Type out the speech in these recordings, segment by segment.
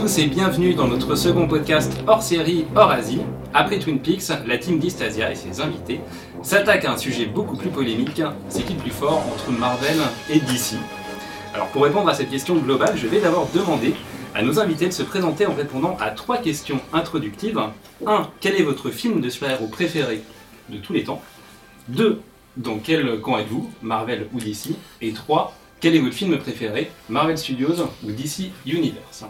Tous et bienvenue dans notre second podcast hors série, hors Asie. Après Twin Peaks, la team d'Istasia et ses invités s'attaquent à un sujet beaucoup plus polémique, c'est qui le plus fort entre Marvel et DC Alors pour répondre à cette question globale, je vais d'abord demander à nos invités de se présenter en répondant à trois questions introductives. 1. Quel est votre film de super-héros préféré de tous les temps? 2. Dans quel camp êtes-vous Marvel ou DC Et 3. Quel est votre film préféré Marvel Studios ou DC Universe?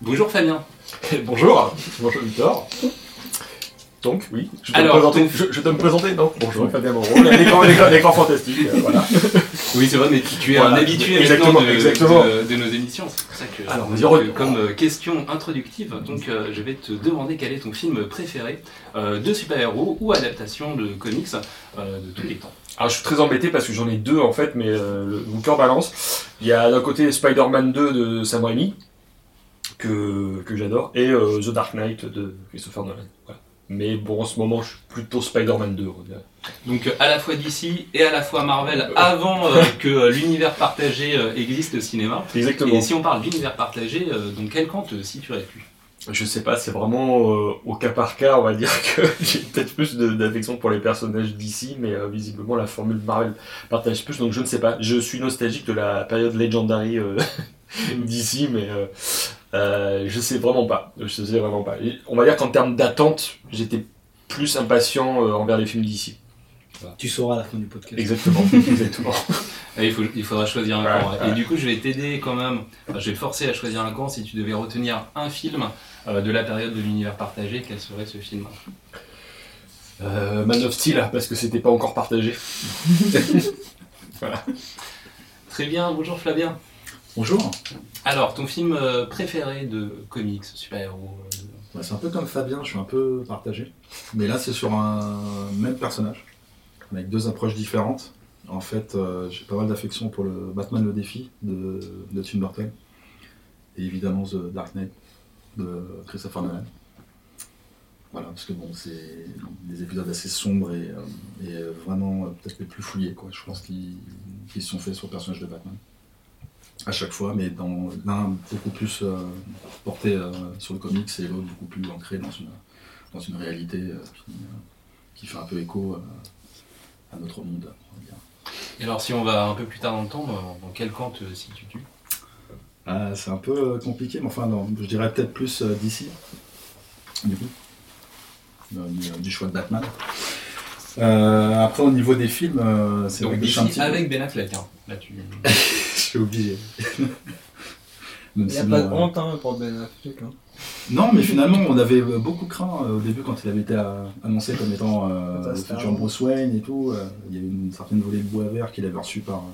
Bonjour Fabien. Bonjour, bonjour Victor. Donc, oui, je dois, Alors, me, présenter, je, je dois me présenter, non Bonjour, Fabien Moreau, l'écran fantastique, euh, voilà. Oui, c'est vrai, mais tu, tu es Voilà, un habitué exactement, de, exactement. de- de nos émissions. C'est pour ça que, Alors, donc, comme euh, question introductive, donc euh, je vais te demander quel est ton film préféré euh, de super-héros ou adaptation de comics de tous les temps. Alors, je suis très embêté parce que j'en ai deux en fait, mais mon cœur balance. Il y a d'un côté Spider-Man 2 de Sam Raimi, que, que j'adore, et euh, The Dark Knight de Christopher Nolan. Voilà. Mais bon, en ce moment, je suis plutôt Spider-Man 2. on dirait. Donc euh, à la fois DC et à la fois Marvel avant euh, que euh, l'univers partagé euh, existe au cinéma. Exactement. Et si on parle d'univers partagé, dans quel camp te situerais-tu? Je sais pas, c'est vraiment au cas par cas, on va dire que j'ai peut-être plus d'affection pour les personnages d'ici, mais visiblement la formule Marvel partage plus, donc je ne sais pas. Je suis nostalgique de la période Legendary d'ici, mais euh, je sais vraiment pas. Je sais vraiment pas. Et on va dire qu'en termes d'attente, j'étais plus impatient euh, envers les films d'ici. Tu sauras à la fin du podcast. Exactement. Exactement. Il, faut, il faudra choisir un Ouais, camp. ouais. Et du coup, je vais t'aider quand même. Enfin, je vais te forcer à choisir un camp. Si tu devais retenir un film euh, de la période de l'univers partagé, quel serait ce film? Euh, Man of Steel, parce que c'était pas encore partagé. Très bien, bonjour Flavien. Bonjour. Alors, ton film euh, préféré de comics, super-héros euh, Ouais, c'est un peu comme Fabien, je suis un peu partagé. Mais là, c'est sur un même personnage, avec deux approches différentes. En fait, euh, j'ai pas mal d'affection pour le Batman le défi de, de Tim Burton. Et évidemment The Dark Knight de Christopher Nolan. Voilà, parce que bon, c'est des épisodes assez sombres et, euh, et vraiment euh, peut-être les plus fouillés, quoi. Je pense qu'ils sont faits sur le personnage de Batman. À chaque fois, mais dans l'un beaucoup plus euh, porté euh, sur le comics et l'autre beaucoup plus ancré dans une, dans une réalité euh, qui, qui fait un peu écho à notre monde, on va dire. Et alors, si on va un peu plus tard dans le temps, dans, quel camp te situes-tu? Ah, c'est un peu compliqué, mais enfin, non, je dirais peut-être plus d'ici, du coup, du, du choix de Batman. Après, au niveau des films, c'est vrai que avec Ben Affleck. hein. Là, tu... je suis obligé. Même Il n'y a si, pas de honte hein, pour Ben Affleck. Hein. Non, mais finalement, on avait euh, beaucoup craint euh, au début quand il avait été euh, annoncé comme étant euh, futur Bruce Wayne et tout. euh, il y avait une certaine volée de bois vert qu'il avait reçu par,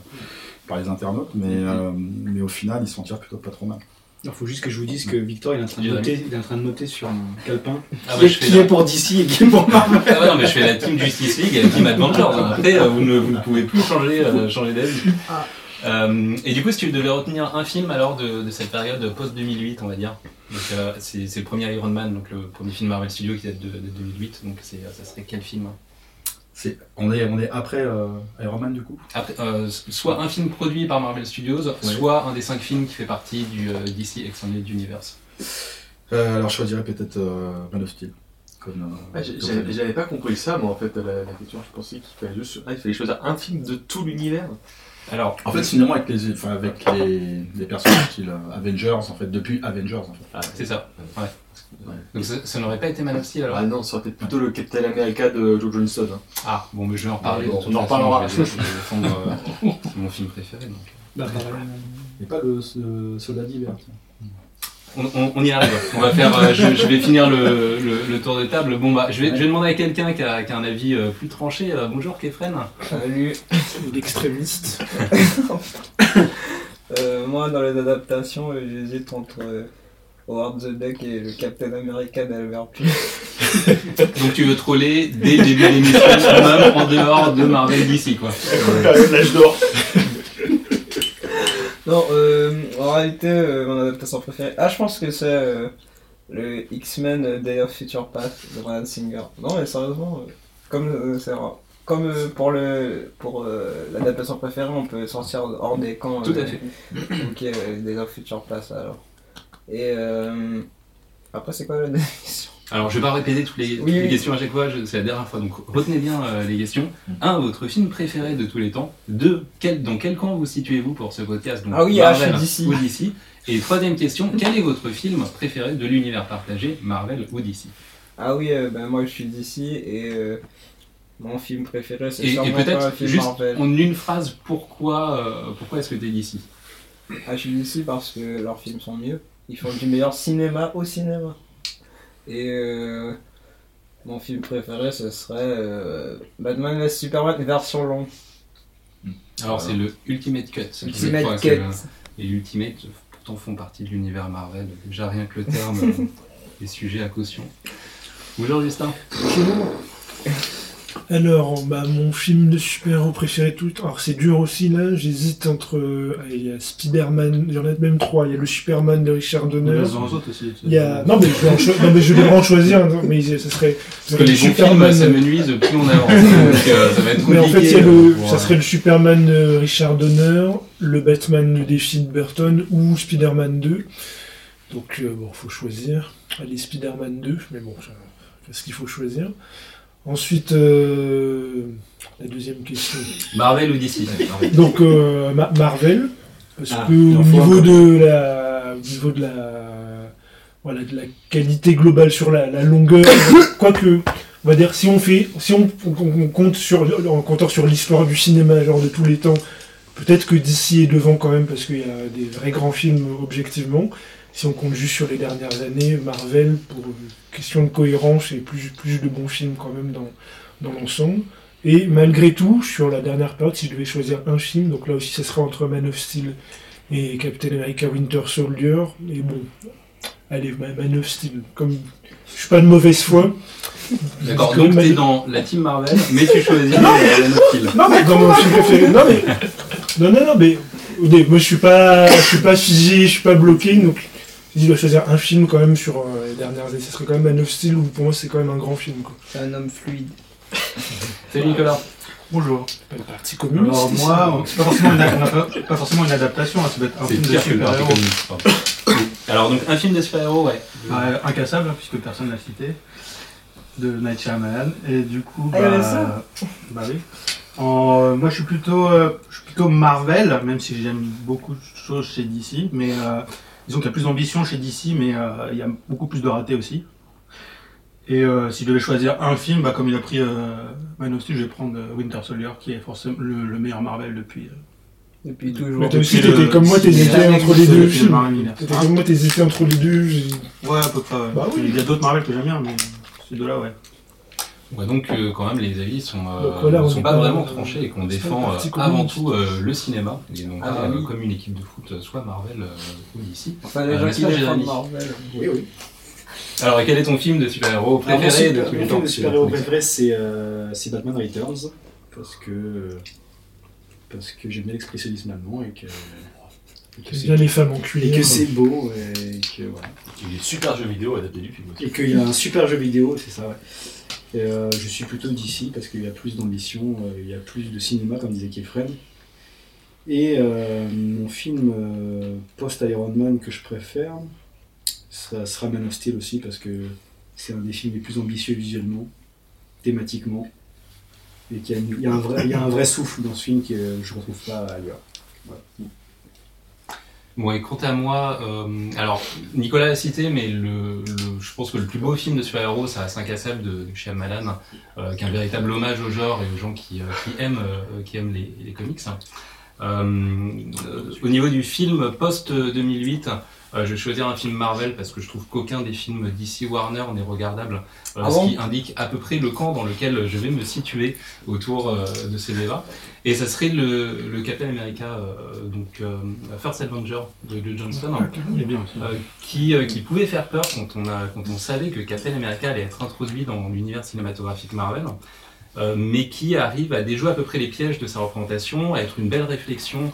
par les internautes, mais, euh, mais au final, il s'en tire plutôt pas trop mal. Il faut juste que je vous dise que Victor il est en train de noter, il est en train de noter sur un calepin Ah, qui, bah, est, je fais qui la- est pour DC et qui est pour Marvel. Ah ouais, non, mais je fais la team Justice League et la team hein. Après, euh, vous, ne, vous ne pouvez plus changer, euh, changer d'avis. Ah. Euh, et du coup, si tu devais retenir un film alors de, de cette période post-2008, on va dire, donc euh, c'est c'est le premier Iron Man, donc le premier film Marvel Studios qui date de, de 2008, donc c'est- ça serait quel film C'est, on, est, on est après euh, Iron Man du coup? Après, euh, soit un film produit par Marvel Studios, soit un des cinq films qui fait partie du euh, DC Extended Universe. Euh, Alors je choisirais peut-être euh, Man of Steel. Euh, Ouais, j'avais pas compris ça, moi, en fait, la, la question. Je pensais qu'il fallait juste. Ah, il fallait choisir un film de tout l'univers. Alors, En fait, finalement, avec les, enfin, avec les, les personnages style Avengers, en fait, depuis Avengers, en fait. Ah, c'est ça. Ouais. Ouais. Donc ça, ça n'aurait pas été Man of Steel alors Ah non, ça aurait été plutôt le Captain America de Joe Johnston. hein. Ah, bon, mais je vais en reparler. Bon, on en reparlera. Je vais, je vais défendre, c'est mon film préféré. Donc. Bah. Et pas le, ce soldat d'hiver. On, on- on y arrive. On va faire. euh, je, je vais finir le, le- le tour de table. Bon bah, je vais, je vais demander à quelqu'un qui a, qui a un avis euh, plus tranché. Euh, bonjour Kefren. Salut. L'extrémiste. Euh, moi, dans les adaptations, j'hésite entre euh, Howard the Duck et le Captain America d'Albert. Donc tu veux troller dès le début de l'émission, même en dehors de Marvel d'ici quoi. L'âge d'or. Non, euh, en réalité, euh, mon adaptation préférée. Ah, je pense que c'est euh, le X-Men Day of Future Past de Brian Singer. Non, mais sérieusement, euh, comme euh, c'est. Comme euh, pour le pour euh, l'adaptation préférée, on peut sortir hors des camps. Tout à fait. Ok, Day of Future Past alors. Et euh, après, c'est quoi la question Alors, je vais pas répéter toutes les, toutes Oui, les oui. questions à chaque fois, c'est la dernière fois, donc retenez bien euh, les questions. Un, votre film préféré de tous les temps. Deux, quel, dans quel camp vous situez-vous pour ce podcast donc, Ah oui, Marvel je suis DC. ou DC Et troisième question, quel est votre film préféré de l'univers partagé, Marvel ou DC Ah oui, euh, ben, moi je suis d'ici et euh, mon film préféré c'est Et, et sûrement pas un peut-être, film juste Marvel. en une phrase, pourquoi, pourquoi est-ce que t'es DC Ah, je suis d'ici parce que leurs films sont mieux. Ils font du meilleur cinéma au cinéma. Et euh, mon film préféré ce serait euh, Batman vs Superman version longue. Alors, c'est le Ultimate Cut. je Ultimate crois Cut. que- Et Ultimate, pourtant, font partie de l'univers Marvel. Déjà, rien que le terme euh, est sujet à caution. Bonjour Justin. Alors, bah, mon film de super-héros préféré tout. Alors, c'est dur aussi là. J'hésite entre. euh, allez, Il y a Spider-Man. Il y en a même trois. Il y a le Superman de Richard Donner. Autres aussi. Il y a. Non, mais je vais en, cho- non, mais je vais en choisir. un, Mais ça serait. Parce que les bons films s'amenuisent plus on avance. Donc, euh, ça va être Mais compliqué. en fait, il y a le, ça euh, serait le Superman de Richard Donner, le Batman de défi de Burton ou Spider-Man 2. Donc, euh, bon, faut choisir. Allez, Spider-Man 2, mais bon, ça- qu'est-ce qu'il faut choisir Ensuite, euh, la deuxième question. Marvel ou DC Marvel. Donc, euh, Ma- Marvel, parce Ah, que au niveau de la, au niveau de la, voilà, de la qualité globale sur la, la longueur, quoique, on va dire, si on fait, si on, on- on compte sur, en comptant sur l'histoire du cinéma, genre de tous les temps, peut-être que DC est devant quand même, parce qu'il y a des vrais grands films objectivement. Si on compte juste sur les dernières années, Marvel, pour question de cohérence, et plus, plus de bons films quand même dans, dans l'ensemble. Et malgré tout, sur la dernière période, si je devais choisir un film, donc là aussi, ça serait entre Man of Steel et Captain America Winter Soldier. Et bon, allez, Ma- Man of Steel. Comme je suis pas de mauvaise foi. D'accord, donc Man- t'es dans la team Marvel, mais tu choisis la notre film. Non, mais dans mon film préféré. Non, mais. Non, non, non, mais. mais Moi, je suis pas, je suis pas figé, je suis pas bloqué, donc. Si je dois choisir un film quand même sur euh, les dernières années, ce serait quand même Man of Steel, où pour moi c'est quand même un grand film. Quoi. C'est un homme fluide. Salut Nicolas. Bonjour. Pas le parti communiste. Alors moi, c'est pas forcément, une, pas, pas forcément une adaptation, hein, ça doit être un C'est film de super-héros. Alors donc un film de super-héros, ouais. Bah, incassable, hein, puisque personne l'a cité, de Night Shyamalan. Et du coup, Ah, il bah, ça bah oui. En, euh, moi, je suis plutôt, euh, je suis plutôt Marvel, même si j'aime beaucoup de choses chez DC, mais euh, disons qu'il y a plus d'ambition chez DC, mais euh, il y a beaucoup plus de ratés aussi. Et euh, si je devais choisir un film, bah, comme il a pris euh, Man of Steel, je vais prendre euh, Winter Soldier, qui est forcément le, le meilleur Marvel depuis. euh, Depuis toujours. Mais toi aussi, t'étais comme moi, t'hésitais entre les deux films. T'étais comme moi, t'hésitais entre les deux. Ouais, à peu près. ouais. Bah oui. Il y a d'autres Marvel que j'aime bien, mais ces deux-là, ouais. Ouais, donc euh, quand même les avis sont, euh, Donc on sont pas pas- vraiment tranchés et qu'on défend euh, avant tout euh, le cinéma et non Ah, pas bah oui. comme une équipe de foot, soit Marvel euh, ou DC. Enfin, les gens qui défendent Jérémy Marvel. Oui, oui. Alors et quel est ton film de super-héros mon préféré de super- tous mon les film temps de super-héros préféré, c'est euh, c'est Batman Returns. Parce que, parce que j'aime bien l'expressionnisme allemand et que, et que c'est bien les femmes en et que c'est beau. Et que, voilà. Il y a des super jeux vidéo adaptés du film aussi. Et qu'il y a un super jeu vidéo, c'est ça, ouais. Euh, je suis plutôt d'ici parce qu'il y a plus d'ambition, euh, il y a plus de cinéma, comme disait Kefren. Et euh, mon film post-Iron Man que je préfère, ça sera Man of Steel aussi parce que c'est un des films les plus ambitieux visuellement, thématiquement. Et qu'il y a, un vrai, souffle dans ce film que je ne retrouve pas ailleurs. Bon, et quant à moi, euh, alors Nicolas l'a cité, mais le, le- je pense que le plus beau film de super-héros, ça reste Incassable de, de Shyamalan, euh, qui est un véritable hommage au genre et aux gens qui, euh, qui aiment, euh, qui aiment les, les comics. euh, au niveau du film post-2008, euh, je vais choisir un film Marvel parce que je trouve qu'aucun des films DC Warner n'est regardable, euh, Ah ce bon qui indique à peu près le camp dans lequel je vais me situer autour euh, de ces débats. Et ça serait le, le Captain America, euh, donc euh, First Avenger de, de Johnston, euh, qui, euh, qui pouvait faire peur quand on, a, quand on savait que Captain America allait être introduit dans l'univers cinématographique Marvel, euh, mais qui arrive à déjouer à peu près les pièges de sa représentation, à être une belle réflexion euh,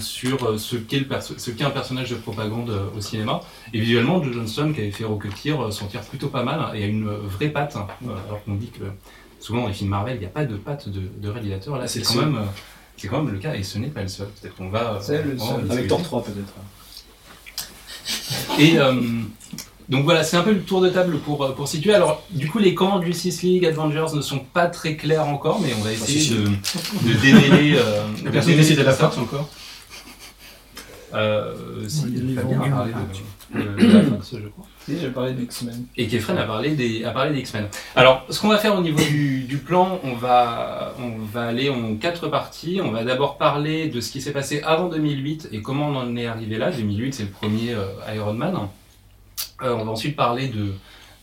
sur euh, ce qu'est le perso- ce qu'est un personnage de propagande euh, au cinéma. Et visuellement, Joe Johnston, qui avait fait Rocketeer, euh, s'en tire plutôt pas mal et a une vraie patte, hein, euh, alors qu'on dit que souvent dans les films Marvel, il n'y a pas de patte de, de réalisateur. Là, c'est C'est quand même... euh, c'est quand même le cas et ce n'est pas le seul. Peut-être qu'on va. C'est le on va en seul. Avec Thor 3 peut-être. Et euh, donc voilà, c'est un peu le tour de table pour, euh, pour situer. Alors, du coup, les camps Justice League, Avengers ne sont pas très clairs encore, mais on va essayer si, si. de, de démêler. Euh, de Personne décide de la force encore. Euh, si, les Fabien a parlé de, de- de la je crois. Si, j'ai parlé d'X-Men. Et Kefren a parlé des, a parlé des X-Men. Alors, ce qu'on va faire au niveau du, du plan, on va, on va aller en quatre parties. On va d'abord parler de ce qui s'est passé avant 2008 et comment on en est arrivé là. 2008, c'est le premier euh, Iron Man. Euh, on va ensuite parler de,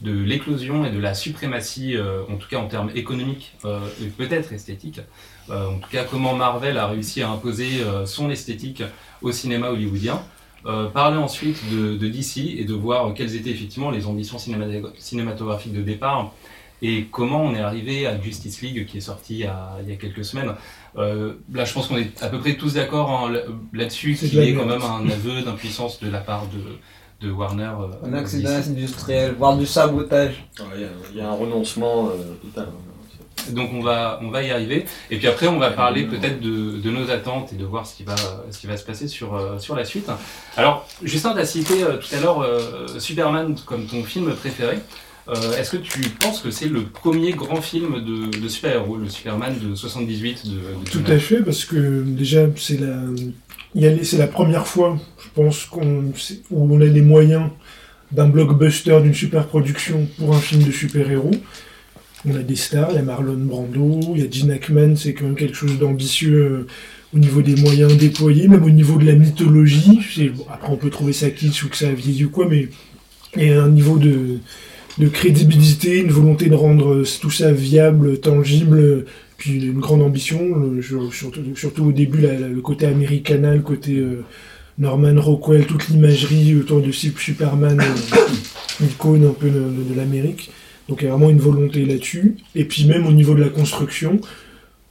de l'éclosion et de la suprématie, euh, en tout cas en termes économiques euh, et peut-être esthétiques. Euh, en tout cas, comment Marvel a réussi à imposer son esthétique au cinéma hollywoodien. Parler ensuite de, de DC et de voir quelles étaient effectivement les ambitions cinéma- cinématographiques de départ et comment on est arrivé à Justice League qui est sorti il y a, il y a quelques semaines. Là, je pense qu'on est à peu près tous d'accord hein, là- là-dessus qu'il est quand même un aveu d'impuissance de la part de, de Warner. euh, Un accident DC. industriel, voire du sabotage. Ouais, Il y a- il y, a un renoncement euh, total. Donc on va, on va y arriver. Et puis après, on va parler peut-être de, de nos attentes et de voir ce qui va, ce qui va se passer sur, euh, sur la suite. Alors, Justin, tu as cité euh, tout à l'heure euh, Superman comme ton film préféré. Euh, Est-ce que tu penses que c'est le premier grand film de, de super-héros, le Superman de 78 de, de Tout à fait, parce que déjà, c'est la, y c'est la première fois, je pense, où on a les moyens d'un blockbuster, d'une super production pour un film de super-héros. On a des stars, il y a Marlon Brando, il y a Gene Hackman, c'est quand même quelque chose d'ambitieux euh, au niveau des moyens déployés, même au niveau de la mythologie. Après, on peut trouver ça kitsch ou que ça a vieilli ou quoi, mais il y a un niveau de, de crédibilité, une volonté de rendre euh, tout ça viable, tangible, puis une grande ambition, sur- surtout, au début, le côté Americana, le côté euh, Norman Rockwell, toute l'imagerie autour de Sup- Superman, euh, icône un peu de, l'Amérique. Donc il y a vraiment une volonté là-dessus. Et puis même au niveau de la construction,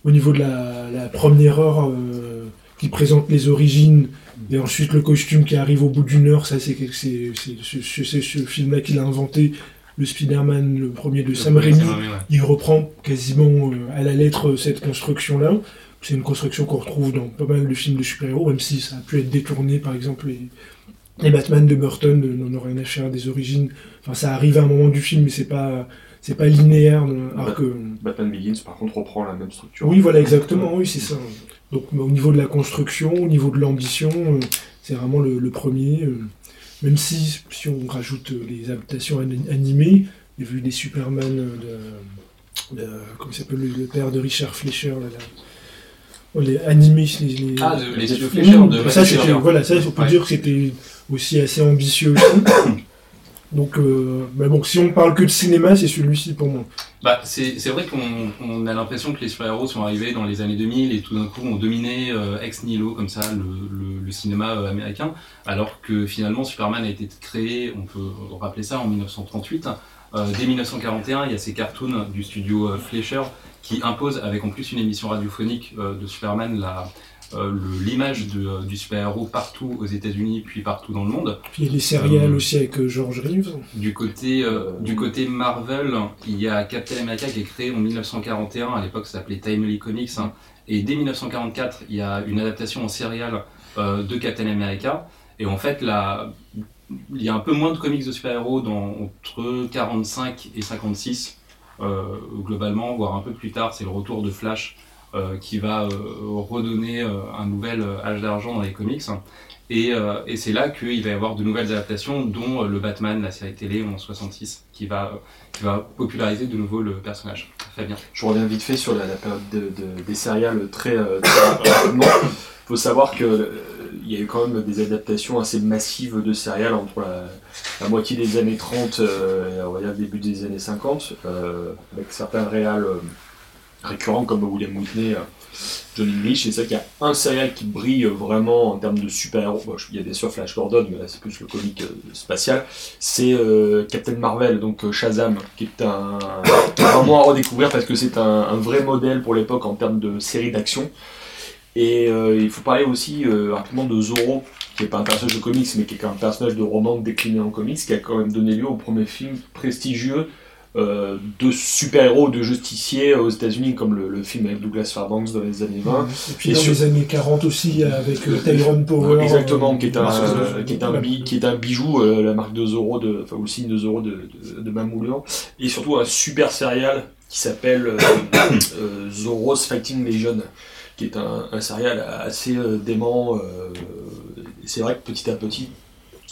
au niveau de la, première heure euh, qui présente les origines, et ensuite le costume qui arrive au bout d'une heure, ça c'est ce film-là qu'il a inventé, le Spider-Man, le premier de Sam Raimi ouais. il reprend quasiment euh, à la lettre euh, cette construction-là. C'est une construction qu'on retrouve dans pas mal de films de super-héros, même si ça a pu être détourné, par exemple, les, les Batman de Burton euh, n'en ont rien à faire des origines. Enfin, ça arrive à un moment du film, mais c'est pas, c'est pas linéaire. Alors que, Batman Begins, par contre, reprend la même structure. oui, voilà, exactement, oui, c'est ça. Donc, bah, au niveau de la construction, au niveau de l'ambition, euh, c'est vraiment le, le premier. euh, même si, si on rajoute euh, les adaptations ani- animées, j'ai vu des Superman euh, de, de- comment s'appelle le, père de Richard Fleischer, là, là. Oh, les animés, les, les- Ah, de- les Fleischer de ça, c'était, Fleischer. voilà, ça, on peut Ouais. dire que c'était aussi assez ambitieux aussi. Donc, euh, bon, si on parle que de cinéma, c'est celui-ci pour moi. Bah, c'est vrai qu'on on a l'impression que les super-héros sont arrivés dans les années 2000 et tout d'un coup ont dominé euh, ex nihilo comme ça le, le- cinéma euh, américain, alors que finalement Superman a été créé, on peut rappeler ça, en 1938. Euh, dès 1941, il y a ces cartoons du studio Fleischer qui imposent, avec en plus une émission radiophonique de Superman, la- l'image de, euh, du super-héros partout aux États-Unis puis partout dans le monde. Puis il y a les céréales Euh, aussi avec euh, George Reeves. Du côté, euh, du côté Marvel, il y a Captain America qui est créé en 1941, à l'époque ça s'appelait Timely Comics, hein. et dès 1944 il y a une adaptation en serial euh, de Captain America, et en fait il y a un peu moins de comics de super-héros dans, entre 45 et 56, euh, globalement, voire un peu plus tard, c'est le retour de Flash euh, qui va euh, redonner euh, un nouvel euh, âge d'argent dans les comics. Et, euh, c'est là qu'il va y avoir de nouvelles adaptations, dont euh, le Batman, la série télé en 66, qui va, euh, qui va populariser de nouveau le personnage. Fabien. Je reviens vite fait sur la, période de- de- des céréales très, euh, très. Il faut savoir que euh, il y a eu quand même des adaptations assez massives de céréales entre la, moitié des années 30 euh, et on va début des années 50, euh, avec certains réals euh, récurrents comme William Whitney, euh, John English. C'est ça qu'il y a un céréal qui brille vraiment en termes de super-héros. Il y a bien sûr Flash Gordon, mais là c'est plus le comique euh, spatial. C'est euh, Captain Marvel, donc Shazam, qui est un vraiment à redécouvrir parce que c'est un, vrai modèle pour l'époque en termes de série d'action. Et il faut parler aussi rapidement de Zorro, qui n'est pas un personnage de comics, mais qui est un personnage de roman décliné en comics, qui a quand même donné lieu au premier film prestigieux euh, de super-héros, de justiciers aux États-Unis, comme le, le film avec Douglas Fairbanks dans les années 20. Et puis Et dans sur- les années 40 aussi, avec euh, Tyrone Power. Exactement, euh, qui est un, qui est un, bi- qui est un bijou, euh, la marque de Zoro, de, enfin, ou le signe de Zoro de, de, de Mamoulin. Et surtout un super serial qui s'appelle euh, Zoro's Fighting Legion, qui est un, un serial assez dément. c'est vrai que petit à petit,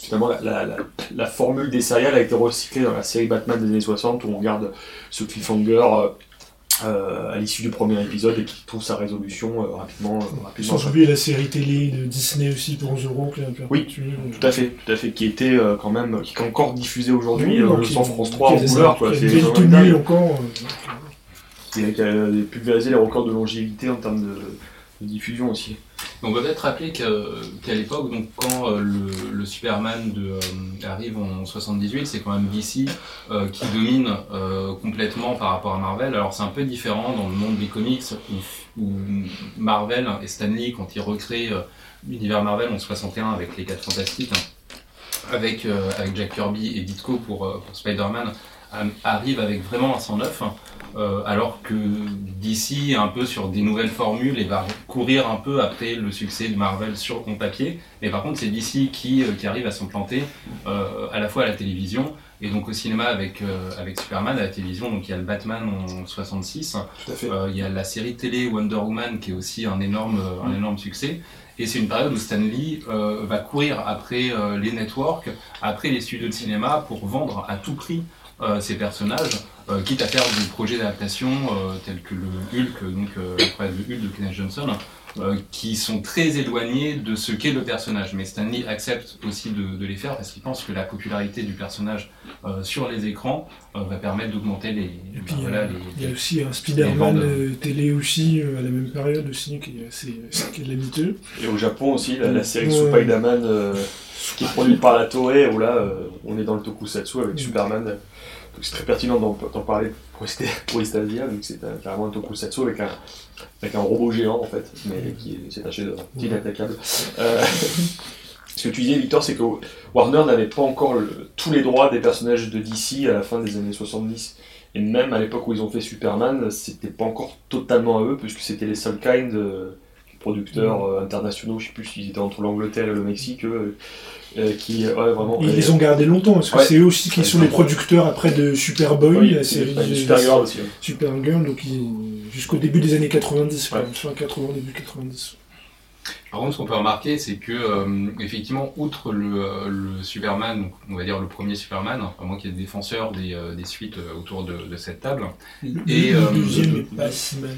finalement, la, la, la, la formule des serials a été recyclée dans la série Batman des années 60, où on garde ce cliffhanger. euh, euh, à l'issue du premier épisode et qui trouve sa résolution euh, rapidement, euh, rapidement Sans oublier la série télé de Disney aussi pour Zoro qui a un peu Oui, tout à fait, tout à fait, qui était quand même, qui est encore diffusé aujourd'hui Oui, qui- France 3 qui en couleur, quoi. qui a C'est encore. Et qui a pulvérisé les records de longévité en termes de, de diffusion aussi. On peut peut-être rappeler qu'à l'époque, donc quand euh, le, Superman euh, arrive en 78, c'est quand même DC euh, qui domine complètement par rapport à Marvel. Alors c'est un peu différent dans le monde des comics où, Marvel et Stanley, quand ils recréent l'univers Marvel en 61 avec les 4 Fantastiques, avec, euh, avec Jack Kirby et Ditko pour, pour Spider-Man, arrivent avec vraiment un 109. Euh, alors que DC est un peu sur des nouvelles formules et va courir un peu après le succès de Marvel sur en papier. Mais par contre, c'est DC qui, euh, qui arrive à s'implanter euh, à la fois à la télévision et donc au cinéma avec, avec Superman. À la télévision, donc il y a le Batman en 66. Tout à fait. Euh, il y a la série télé Wonder Woman qui est aussi un énorme, un énorme succès. Et c'est une période où Stan Lee va courir après les networks, après les studios de cinéma pour vendre à tout prix ces personnages, euh, quitte à faire des projets d'adaptation euh, tels que le Hulk, donc euh, l'incroyable Hulk de Kenneth Johnson, euh, qui sont très éloignés de ce qu'est le personnage. Mais Stan Lee accepte aussi de, de les faire parce qu'il pense que la popularité du personnage euh, sur les écrans euh, va permettre d'augmenter les, Et puis, voilà, les- il y a aussi un Spider-Man télé aussi, euh, à la même période aussi, qui est assez qui est lamiteux. Et au Japon aussi, la, la série. Spider-Man euh, qui est produite par la Toei, où là, euh, on est dans le tokusatsu avec. Superman. Donc c'est très pertinent d'en parler pour pour East Asia, vu que c'est carrément un tokusatsu avec un, avec un robot géant en fait, mais qui est, c'est un chef-d'œuvre, qui est inattaquable. Euh, ce que tu disais, Victor, c'est que Warner n'avait pas encore le- tous les droits des personnages de DC à la fin des années 70. Et même à l'époque où ils ont fait Superman, c'était pas encore totalement à eux, puisque c'était les seuls kind euh, producteurs euh, internationaux, je sais plus s'ils étaient entre l'Angleterre et le Mexique, eux, euh, qui, ouais, vraiment. Et ils les ont gardés longtemps, parce que Ouais. c'est eux aussi qui sont les producteurs après de Superboy, Oui, la série ouais, de- Supergirl aussi. ouais. Supergirl, donc jusqu'au début des années 90, quand même, fin 80, début 90. Par contre, ce qu'on peut remarquer, c'est que, euh, effectivement, outre le, euh, le Superman, donc, on va dire le premier Superman, à moins qu'il y ait des défenseurs des, euh, des suites euh, autour de, de cette table, Le, Et, le euh, deuxième n'est pas si mal.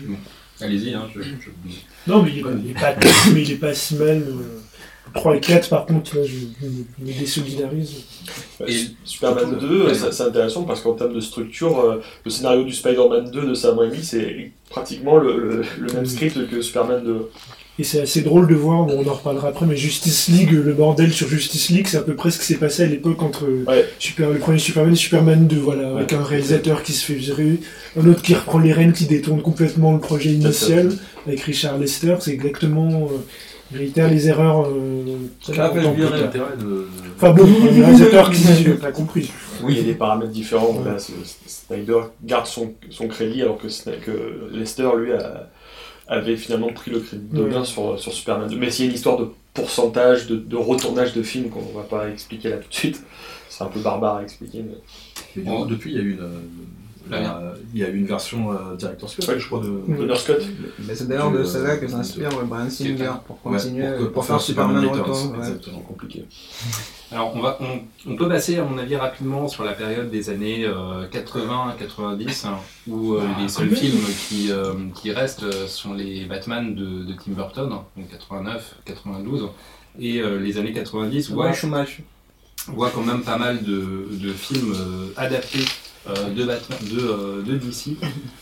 Allez-y, hein, je, je- Non, mais il est, il est pas mais il est pas si mal. euh. 3 et 4, par contre, là, je, je me- désolidarise. Et- Superman 2, ça- c'est intéressant parce qu'en termes de structure, euh, le scénario du Spider-Man 2 de Sam Raimi, c'est pratiquement le, le- le même script que Superman 2. Et c'est assez drôle de voir, bon, on en reparlera après, mais Justice League, le bordel sur Justice League, c'est à peu près ce qui s'est passé à l'époque entre Ouais. Super, le premier Superman et Superman 2, voilà, avec un réalisateur qui se fait virer, un autre qui reprend les rênes, qui détourne complètement le projet initial, avec Richard Lester, c'est exactement... Euh, il réitère les erreurs... Euh, Ça m'a fait en tant que- virer. l'intérêt de. Enfin bon, un réalisateur qui t'as compris. Oui, il y a des paramètres différents. là, Snyder garde son, son crédit alors que Lester, lui, a- avait finalement pris le crédit de gain sur, sur Superman 2. Mais s'il y a une histoire de pourcentage, de, de retournage de films qu'on va pas expliquer là tout de suite, c'est un peu barbare à expliquer. Mais... Et du coup, depuis, il y a eu une. Euh, la- il y a eu une version euh, Director's Cut, Ouais. je crois, de. Donner Scott Mais c'est d'ailleurs de celle-là que s'inspire euh, Brian Singer pour Ouais, continuer, que- pour, faire Superman Returns, Returns. ouais. Exactement. compliqué. Alors, on, va, on, on peut passer, à mon avis, rapidement sur la période des années euh, 80 à 90, hein, où euh, les seuls films qui, euh, qui restent euh, sont les Batman de, de Tim Burton, hein, donc 89, 92, et euh, les années 90, voient, Ouais, chômage. voient quand même pas mal de, de films euh, adaptés euh, de, Batman, de, euh, de DC,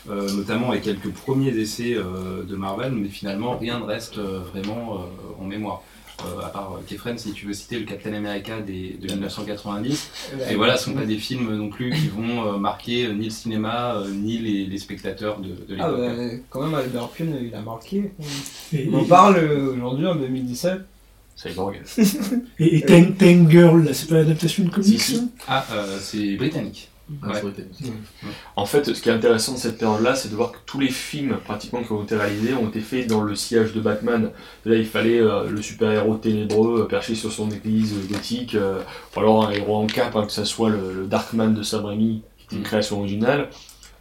euh, notamment avec quelques premiers essais euh, de Marvel, mais finalement rien ne reste euh, vraiment euh, en mémoire. Euh, à part euh, Kefren, si tu veux citer le Captain America des, de 1990. Et voilà, ce sont pas des films non plus qui vont euh, marquer euh, ni le cinéma, euh, ni les, les spectateurs de, de Ah l'époque. bah, quand même, Albert Pune, il a marqué. On en parle euh, aujourd'hui, en 2017. Cyborg. et, et Tank Girl, là, c'est pas l'adaptation de comics Si, si. ça Ah, euh, c'est britannique. Ouais. storytelling. En fait, ce qui est intéressant de cette période-là, c'est de voir que tous les films pratiquement qui ont été réalisés ont été faits dans le sillage de Batman. Là, il fallait euh, le super-héros ténébreux euh, perché sur son église euh, gothique, euh, ou alors un héros en cape, hein, que ce soit le, le Darkman de Sam Raimi, qui était une création originale,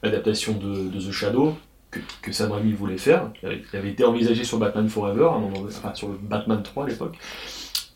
l'adaptation de, de The Shadow, que, que Sam Raimi voulait faire, qui avait, qui avait été envisagé sur Batman Forever, enfin sur le Batman 3 à l'époque.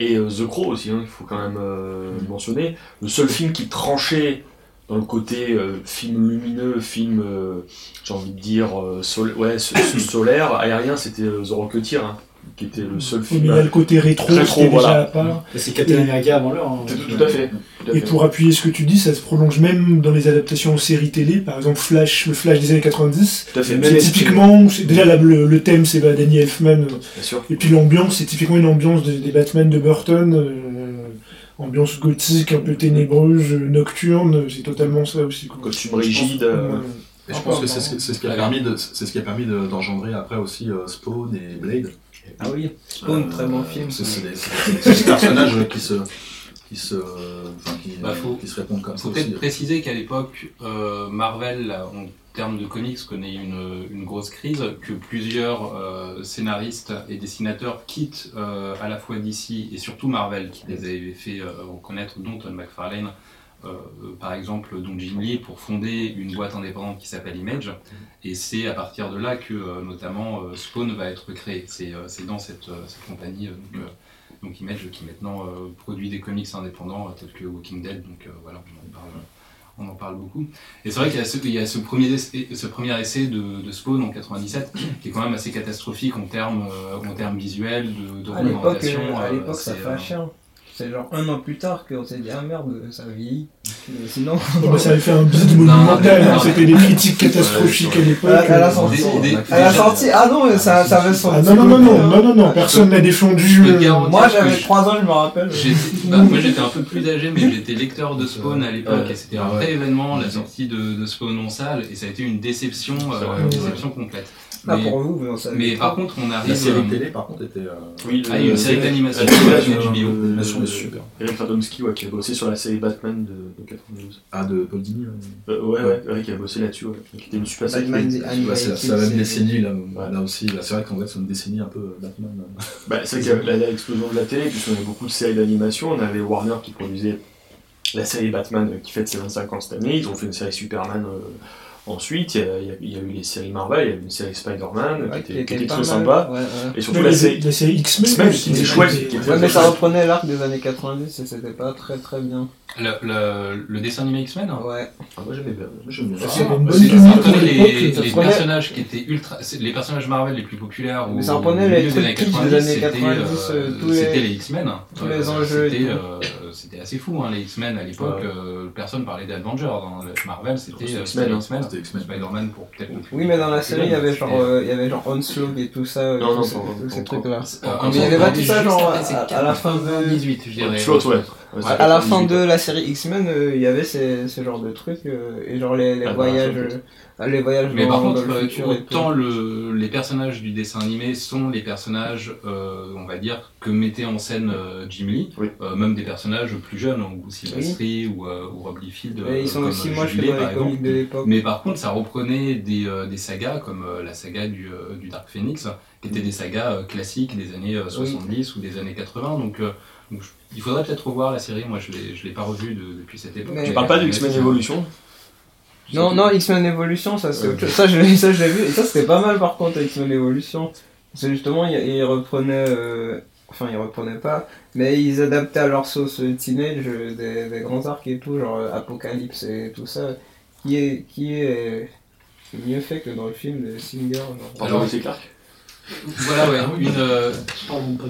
Et euh, The Crow aussi, hein, il faut quand même euh, le mentionner. Le seul film qui tranchait dans le côté euh, film lumineux, film, euh, j'ai envie de dire, euh, sol- ouais, solaire, aérien, c'était The Rocketeer, hein, qui était le seul Oui, film. mais il y a le côté rétro, Rétro, déjà voilà. à part. C'est Captain America avant l'heure. hein. Tout, tout à fait. tout à Et fait. pour appuyer ce que tu dis, ça se prolonge même dans les adaptations aux séries télé, par exemple Flash, le Flash des années 90. Tout à fait, Même typiquement, c'est- déjà là, le, le thème c'est bah, Danny Elfman, bien sûr. et puis l'ambiance, c'est typiquement une ambiance des, des Batman de Burton, euh, ambiance gothique, un peu ténébreuse, euh, nocturne, euh, c'est totalement ça aussi. Quoi. Costume rigide. euh. Et je pense que c'est ce, que- c'est ce qui a permis de, c'est ce qui a permis de- d'engendrer après aussi euh, Spawn et Blade. Ah oui, Spawn, très bon film. C'est c'est des, c'est des- c'est des personnages qui se, qui se, enfin, qui, Bah, faut- qui se répondent comme ça faut aussi. peut-être préciser qu'à l'époque, euh, Marvel, en termes de comics, connaît une, une grosse crise, que plusieurs euh, scénaristes et dessinateurs quittent euh, à la fois DC et surtout Marvel, qui les avait fait reconnaître, dont Todd McFarlane, par exemple, dont Jim Lee, pour fonder une boîte indépendante qui s'appelle Image. Et c'est à partir de là que, notamment, Spawn va être créé. C'est dans cette, cette compagnie, donc, donc Image, qui maintenant euh, produit des comics indépendants, euh, tels que Walking Dead. Donc euh, voilà, on en parle, on en parle beaucoup. Et c'est vrai qu'il y a ce, il y a ce premier, essai, ce premier essai de, de Spawn en 97, qui est quand même assez catastrophique en termes, en termes visuels, de, de À l'époque, représentation. à l'époque, ça fait un chien. C'est genre un an plus tard qu'on s'est dit ah merde, ça vieillit. Mais sinon, Bon, bah, ça avait fait un bid Non, monumental, hein, c'était des critiques catastrophiques à l'époque. à, à la euh, sortie, des- des- à la sortie, ah non, ça, ça avait Ah sorti. non, non, non, non, non, non, non, personne n'a défendu. Euh, Moi j'avais je- 3 ans, je me rappelle. J'étais- bah, moi j'étais un peu plus âgé, mais j'étais lecteur de Spawn à l'époque et c'était un Ah vrai événement, la sortie de, de Spawn en salle, et ça a été une déception, euh, une déception complète. Mais, pour vous, vous en savez. mais par contre, on arrive. La série euh, télé, par contre, était. euh, Oui, Ah, il y a une le- série d'animation L'animation euh, est super. Eric Radomski, ouais, qui a bossé sur la série Batman de, de 92. Ah, de Paul Dini. euh, Euh, ouais, ouais, ouais, qui a bossé là-dessus, ouais. Qui était une super série. Batman, Ouais, c'est la même décennie là, là aussi. Là, C'est vrai qu'en fait c'est une décennie un peu euh, Batman. Bah, c'est vrai qu'il y avait l'explosion de la télé, puisqu'on avait beaucoup de séries d'animation. On avait Warner qui produisait la série Batman euh, qui fête ses 25 ans cette année. Ils ont fait une série Superman euh, ensuite. Il y, a, y y eu les séries Marvel, il y a eu une série Spider-Man Ouais, qui était, qui était mal. sympa. Ouais, ouais. Et surtout la série. X-Men, qui était chouette, qui était Ouais, mais ça reprenait l'arc des années 90 et c'était pas très très bien. Le, le, le dessin animé X-Men hein. Ouais. Ah, moi j'aimais bien. Bien. Ah, c'est les, personnages qui étaient ultra, les personnages Marvel les plus populaires Mais ça reprenait les années c'était, 90, euh, euh, tous les- c'était les X-Men. tous les enjeux C'était, euh, assez fou, hein, les X-Men à l'époque. Ouais. euh, personne parlait d'Avengers. Hein. Le Marvel, c'était euh, X-Men, c'était hein. X-Men. Spider-Man pour peut-être. Oui, mais dans la série, il y avait genre, euh, il y avait genre Onslaught et tout ça, euh, Non, non, tous ces- trucs-là. Euh, Mais il y avait pas tout ça, genre, à- la fin de- 18, je dirais. Slot, ouais. Ouais, À, la fin 98. de la série X-Men, euh, il y avait ces, ce genre de trucs euh, et genre les, les Ah, bah, voyages, euh, les voyages Mais dans, par dans contre, le euh, futur autant le, les personnages du dessin animé sont les personnages, euh, on va dire, que mettait en scène euh, Jim Lee, Oui. euh, même des personnages plus jeunes, hein, ou Silvestri ou, euh, ou Rob Liefeld, euh, ils sont comme aussi moches que dans les comics de l'époque. Mais par contre, ça reprenait des, euh, des sagas comme euh, la saga du, euh, du Dark Phoenix, qui étaient des sagas euh, classiques des années euh, 70 ou des années 80. Donc, euh, donc, il faudrait peut-être revoir la série. Moi, je l'ai, je l'ai pas revue de- depuis cette époque. Mais- Tu parles pas mais X-Men Evolution? Non, non, X-Men Evolution, ça c'est autre chose. Ça, je l'ai, ça, je l'ai vu. Et ça, c'était pas mal par contre, X-Men Evolution. C'est justement, ils, reprenaient. euh, Enfin, ils reprenaient pas. Mais ils adaptaient à leur sauce teenage euh, des, des grands arcs et tout, genre euh, Apocalypse et tout ça. Qui est, qui est euh, mieux fait que dans le film de Singer. genre. Alors, c'est Clark Voilà, ouais, une, euh,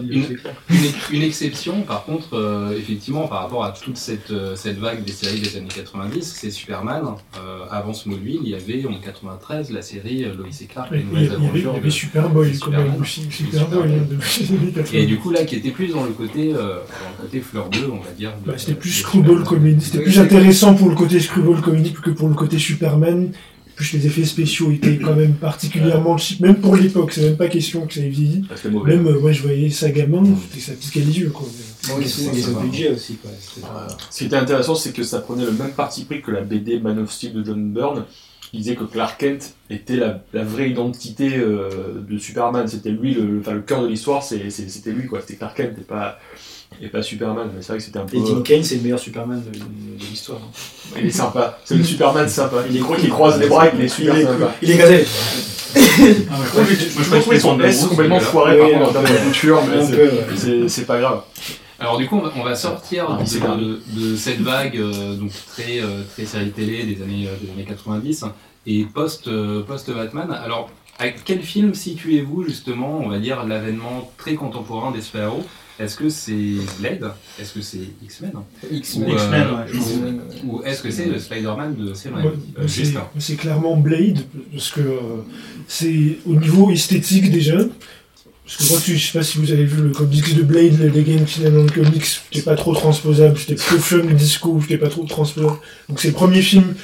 dit, Une- une, une exception, par contre, euh, effectivement, par rapport à toute cette, euh, cette vague des séries des années 90, c'est Superman. Euh, avant Smallville, il y avait en 93 la série Lois et Clark, les nouvelles avait, il y avait, il y aventures. avait de- Superboy Superman. Superboy hein, depuis les années 80. Et du coup, là, qui était plus dans le côté, euh, dans le côté fleur bleue, on va dire. Bah, c'était plus Screwball. Comedy. C'était plus intéressant pour le côté Screwball Comedy que pour le côté Superman. Plus les effets spéciaux étaient quand même particulièrement cheap, même pour l'époque. C'est même pas question que ça ait vieilli. Ah, C'était mauvais. Même, euh, moi, je voyais ça gamin, c'était ça piquait les yeux, quoi. Bon, ils budget aussi, quoi. Ce qui était intéressant, c'est que ça prenait le même parti pris que la BD Man of Steel de John Byrne. Il disait que Clark Kent était la, la vraie identité euh, de Superman. C'était lui, le, le- enfin, le cœur de l'histoire, c'était lui, quoi. C'était Clark Kent et pas, et pas Superman. Mais c'est vrai que c'était un peu. Et Tim Kaine, c'est le meilleur Superman de, de l'histoire. hein. Il est sympa. C'est le Superman sympa. Il est gros qu'il croise les bras, il est super Il est sympa. Il est gazé. Ah, je trouve que son S complètement foiré par contre en termes de couture, mais c'est- pas grave. Alors du coup, on va, on va sortir Ah, de, grave. de- de cette vague euh, donc très euh, très série télé des années euh, des années 90 et post euh, post Batman. Alors à quel film situez-vous justement, on va dire l'avènement très contemporain des super-héros? Est-ce que c'est Blade? Est-ce que c'est X-Men? X-Men. Ou, X-Men, euh, est-ce que c'est le Spider-Man de Raimi Euh, c'est- clairement Blade, parce que euh, c'est au niveau esthétique déjà. Parce que moi, je sais pas si vous avez vu le comics de Blade, le Legend Finalement Comics, c'était pas trop transposable, c'était plutôt funk disco, c'était pas trop transposable. Donc c'est le premier film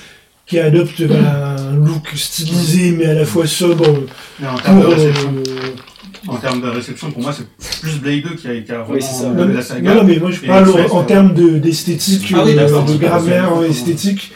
qui adopte voilà, un look stylisé mais à la fois sobre pour... en termes de réception, pour moi, c'est plus Blade 2 qui a, qui a vraiment Oui, c'est ça. Non, la saga. non, non, mais moi je parle en, en termes de- d'esthétique, Ah oui, euh, d'accord. de grammaire Comment- esthétique,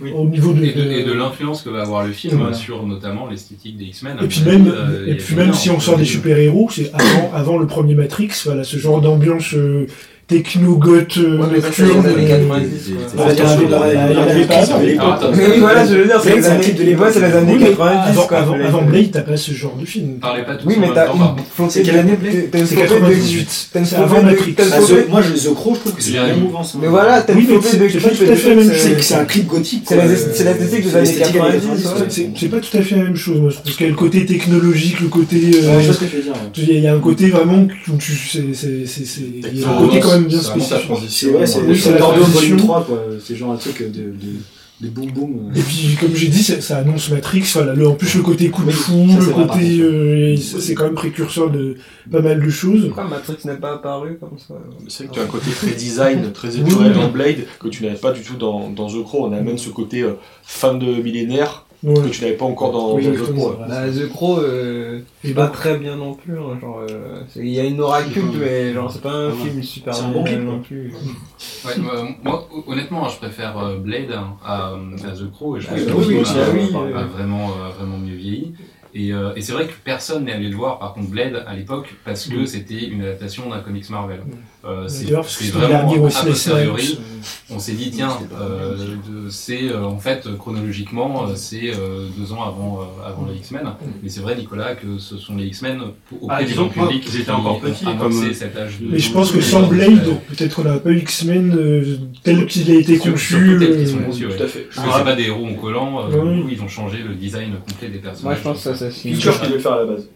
Oui. au niveau de... Et de, et de l'influence que va avoir le film Voilà. sur notamment l'esthétique des X-Men. Et puis même, euh, et puis même si on sort des super-héros, c'est avant, avant le premier Matrix, voilà, ce genre d'ambiance euh, techno-goth euh, c'est nocturne. les années euh, 90. c'est- quoi. c'est- bah, il y en avait pas- il y en avait pas avant. Ah, attends, Mais oui, voilà, je veux dire, c'est Blade, les c'est années, clip de l'époque. c'est les années Oui, mais 90. avant, Blade. Blade, t'as pas ce genre de film. Oui, mais t'as une C'est de quelle année, t'as une C'est flopée de 98. t'as une C'est de- une Ah, moi, je, The Crow, je trouve que c'est J'ai la même rien. mouvance. hein. Mais voilà, t'as une c'est- de c'est pas clips tout à et fait la même C'est c'est- c'est un clip gothique. C'est c'est l'esthétique des C'est années l'esthétique 90, des ouais. ouais. C'est c'est pas tout à fait la même chose, moi, trouve qu'il y a le côté technologique, le côté. euh, Ouais, je vois ce que tu veux dire. ouais. il y a- un côté vraiment c'est, c'est, c'est, c'est- il y a un côté quand même bien c'est. C'est ouais, c'est Oui, Bordeaux. Volume 3, quoi. C'est genre un truc de, de, de boum boum. Et puis, comme j'ai dit, ça, ça annonce Matrix. Voilà, le- en plus, le côté coup de fou, ça, le vrai, côté, euh, c'est quand même précurseur de pas mal de choses. Pourquoi Matrix n'est pas apparu comme ça C'est vrai que tu as un côté très design, très épuré Oui. dans Blade, que tu n'avais pas du tout dans, dans The Crow. On a même ce côté euh, fin de millénaire Ouais. que tu n'avais pas encore dans, Oui, dans The exactement, Crow. Bah, The Crow, euh, c'est pas très bien non plus. hein, genre, euh, il y a une aura culte, mais genre, c'est pas un Ah ouais. film super bon bien clip, non plus. Ouais, euh, moi, honnêtement, je préfère euh, Blade hein, à, à The Crow et je Ah pense oui, que oui, a, oui, a euh. vraiment, euh, vraiment mieux vieilli. Et, euh, et c'est vrai que personne n'est allé le voir, par contre, Blade à l'époque, parce que c'était une adaptation d'un comics Marvel. Euh, c'est c'est vraiment a posteriori. On s'est dit, tiens, euh, c'est euh, en fait chronologiquement, euh, c'est euh, deux ans avant, euh, avant les X-Men. Mais c'est vrai, Nicolas, que ce sont les X-Men au Ah, auprès du grand que moi, public. j'étais qui encore ont petit, amorcé comme- cet âge de- Mais je pense que sans de- Blade, peut-être qu'on n'aurait pas eu X-Men euh, tel qu'il a été conçu. qu'ils euh, ouais. Tout à fait. Parce que c'est pas des héros en collant, euh, du ils ont changé le design complet des personnages. Moi, je pense que ça, ça se finit. Fincher qui devait le faire à la base.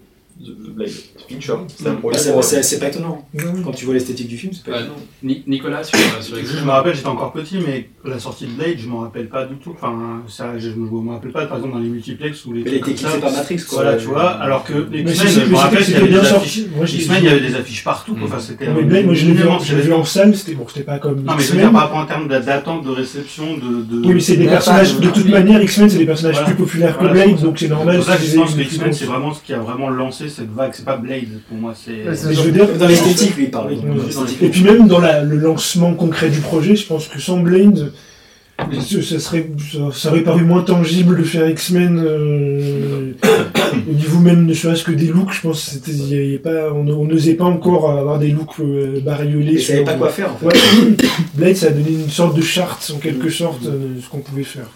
The Blade. Fincher. C'est un Bah, projet. c'est- pour- C'est c'est pas étonnant. Quand tu vois l'esthétique du film, c'est pas Euh, étonnant. Ni- Nicolas, sur, sur Je X-Men me rappelle, j'étais encore petit, mais la sortie de Blade, je m'en rappelle pas du tout. Enfin, ça, je me rappelle pas, par exemple, dans les multiplex ou les Mais il ça. kiffé par Matrix, quoi. Voilà, tu vois, alors que les Mais X-Men, je me rappelle c'était qu'il y avait des affiches. Je X-Men, il y avait des affiches partout, quoi. Mm. Enfin, c'était. Mais Blade, moi, je l'ai vu, en- je salle, c'était bon, c'était pas comme Non, mais je veux X-Men. dire, par rapport en termes d'a- d'attente, de réception, de. Oui, mais c'est des personnages, pas- de toute manière, X-Men, c'est des personnages plus populaires que Blade, c'est donc c'est C'est normal. pour ça que je pense que X-Men, c'est vraiment ce qui a vraiment lancé cette vague. C'est pas Blade, pour moi, c'est. Ouais, c'est Mais je veux dire, Dans l'esthétique, lui, parle. Et puis même dans la- le lancement concret du projet, je pense que sans Blade, ça, serait, ça, ça aurait paru moins tangible de faire X-Men euh, au niveau même ne serait-ce que des looks. Je pense que c'était, il y avait pas, on n'osait pas encore avoir des looks euh, bariolés. Il savait sur- pas quoi faire, en fait. Ouais. Blade, ça a donné une sorte de charte en quelque sorte euh, de ce qu'on pouvait faire.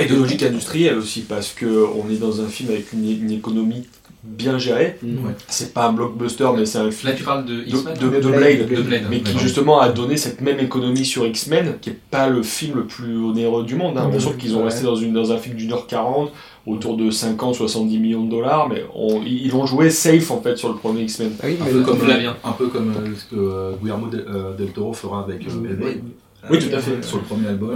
Et de logique industrielle aussi, parce que on est dans un film avec une, une économie bien gérée. Ouais. C'est pas un blockbuster, mais c'est un Là, film tu parles de de, X-Men de- de De Blade, De Blade, mais qui justement a donné cette même économie sur X-Men, qui est pas le film le plus onéreux du monde. Hein. Bien Ouais, sûr qu'ils ont ouais. resté dans, une, dans un film d'une heure 40, autour de 50-70 millions de dollars, mais on- ils ont joué safe en fait sur le premier X-Men. Ah oui, Un peu comme, un peu comme euh, ce que euh, Guillermo del, euh, del Toro fera avec euh, Hellboy. Oui, tout à fait. Sur le premier album.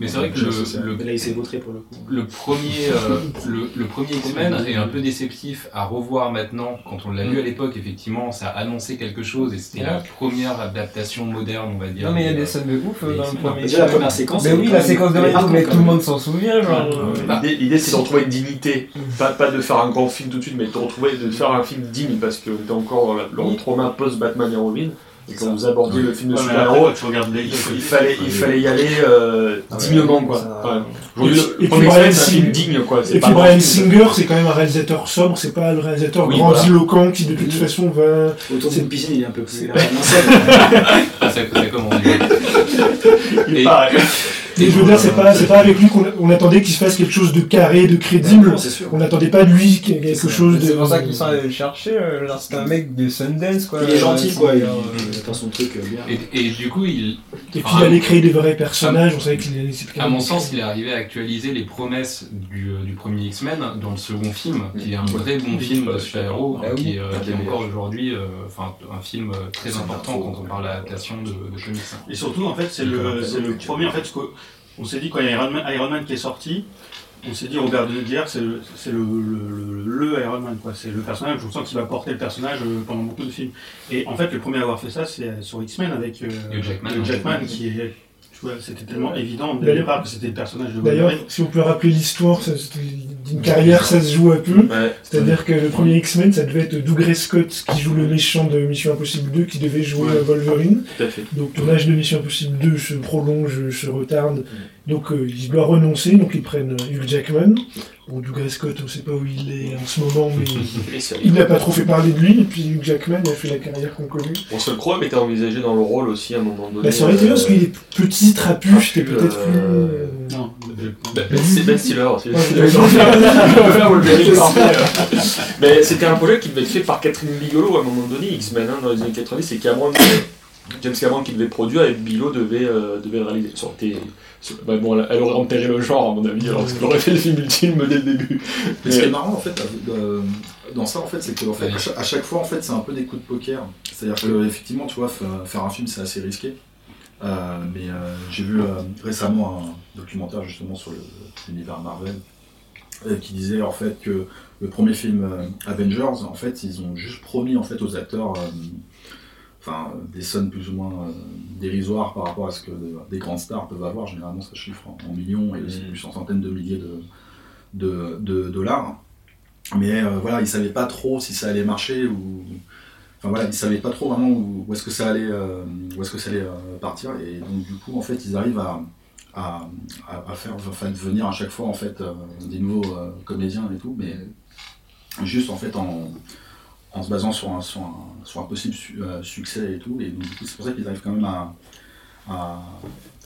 Mais c'est vrai que le, sais, c'est- le, Mais Là, il s'est vautré pour le coup. le premier, euh, le, le premier X-Men est un peu déceptif à revoir maintenant. Quand on l'a Mm. vu à l'époque, effectivement, ça annonçait quelque chose et c'était la première adaptation moderne, on va dire. Non, mais il y a des- scènes de ouf euh, dans le premier. Déjà, la première séquence. Mais oui, la séquence de marquante, mais tout le monde s'en souvient, euh, L'idée, c'est de retrouver une dignité, pas, pas de faire un grand film tout de suite, mais de retrouver, de faire un film digne parce que t'es encore dans le trauma post-Batman et Robin. Et quand vous abordiez le film de super-héros, quand tu regardes les il, il fallait, il fallait y aller euh, Ah ouais, dignement, quoi. ça- Ouais. Et puis- digne, quoi. C'est Et pas puis Brian Singer, c'est quand même un réalisateur sobre, c'est pas le réalisateur Oui, grandiloquent qui de toute façon va. Autour C'est- d'une piscine, il est un peu plus. c'est-. Ah, ça, ça commence. Il Et- je veux dire, c'est pas, c'est pas avec lui qu'on on attendait qu'il se fasse quelque chose de carré, de crédible. Non. On n'attendait pas de lui qu'il y ait quelque chose de. C'est pour ça qu'ils sont allés le chercher. euh, C'est un mec de Sundance, quoi. Il est gentil, Euh, quoi. Il son truc euh, bien. Et, et du coup, il, Et puis il allait créer des vrais personnages, on savait qu'il allait. à mon sens, il est arrivé à actualiser les promesses du, euh, du premier X-Men dans le second film, qui est un vrai bon film de super-héros, Ah oui. qui, est, euh, qui est Ah, encore aujourd'hui euh, enfin, un film très important quand on parle d'adaptation de, de comics. Et surtout, en fait, c'est le, c'est le premier. En fait, ce qu'on- on s'est dit quand il y a Iron Man, Iron Man qui est sorti, on s'est dit Robert De Niro, c'est le, c'est le, le, le, le Iron Man, quoi. C'est le personnage. Je sens qu'il va porter le personnage euh, pendant beaucoup de films. Et en fait, le premier à avoir fait ça, c'est euh, sur X-Men avec euh, Hugh Jackman. Qui est. tu vois, C'était tellement évident dès le départ que c'était le personnage de D'ailleurs, si on peut rappeler l'histoire, d'une carrière, ça se joue un peu. Ouais. C'est-à-dire que le premier X-Men, ça devait être Douglas Scott qui joue le méchant de Mission Impossible 2 qui devait jouer Ouais. euh, Wolverine. Tout à fait. Donc le tournage de Mission Impossible 2 se prolonge, se retarde. Donc euh, il doit renoncer, donc ils prennent euh, Hugh Jackman. Bon, Douglas Scott, on sait pas où il est en ce moment, mais il n'a pas trop fait parler de lui. Et puis Hugh Jackman a fait la carrière qu'on connaît. Bon, Seul Crow était envisagé dans le rôle aussi à un moment donné. Bah, ça aurait été bien parce qu'il est petit, trapu, c'était peut-être euh, plus. euh, Non, Ben, c'est Ben Stiller aussi. Mais c'était un projet qui devait être fait par Catherine Bigelow à un moment donné, X-Men, hein, dans les années 90, c'est Cameron, James Cameron qui devait produire et Bigelow devait, euh, devait le réaliser. Ça aurait été- ça- bah, bon, elle- aurait enterré le genre, à mon avis, alors qu'elle aurait fait le film ultime dès le début. Mais ce qui est marrant en fait euh, dans ça en fait c'est que en fait, à, chaque, à chaque fois en fait c'est un peu des coups de poker. C'est-à-dire que effectivement tu vois fa- faire un film c'est assez risqué. Euh, mais euh, j'ai vu euh, récemment un documentaire justement sur l'univers Marvel euh, qui disait en fait que le premier film euh, Avengers en fait ils ont juste promis en fait aux acteurs euh, enfin des sommes plus ou moins euh, dérisoires par rapport à ce que des grandes stars peuvent avoir. Généralement ça chiffre en, millions et c'est plus en centaines de milliers de, de, de dollars. Mais euh, voilà ils savaient pas trop si ça allait marcher ou enfin voilà ils savaient pas trop vraiment où, où est-ce que ça allait où est-ce que ça allait euh, partir. Et donc du coup en fait ils arrivent à à, à- à faire enfin, venir à chaque fois en fait euh, des nouveaux euh, comédiens et tout. Mais juste en fait en, en se basant sur un, sur un, sur un possible su- euh, succès et tout et donc du coup c'est pour ça qu'ils arrivent quand même à, à,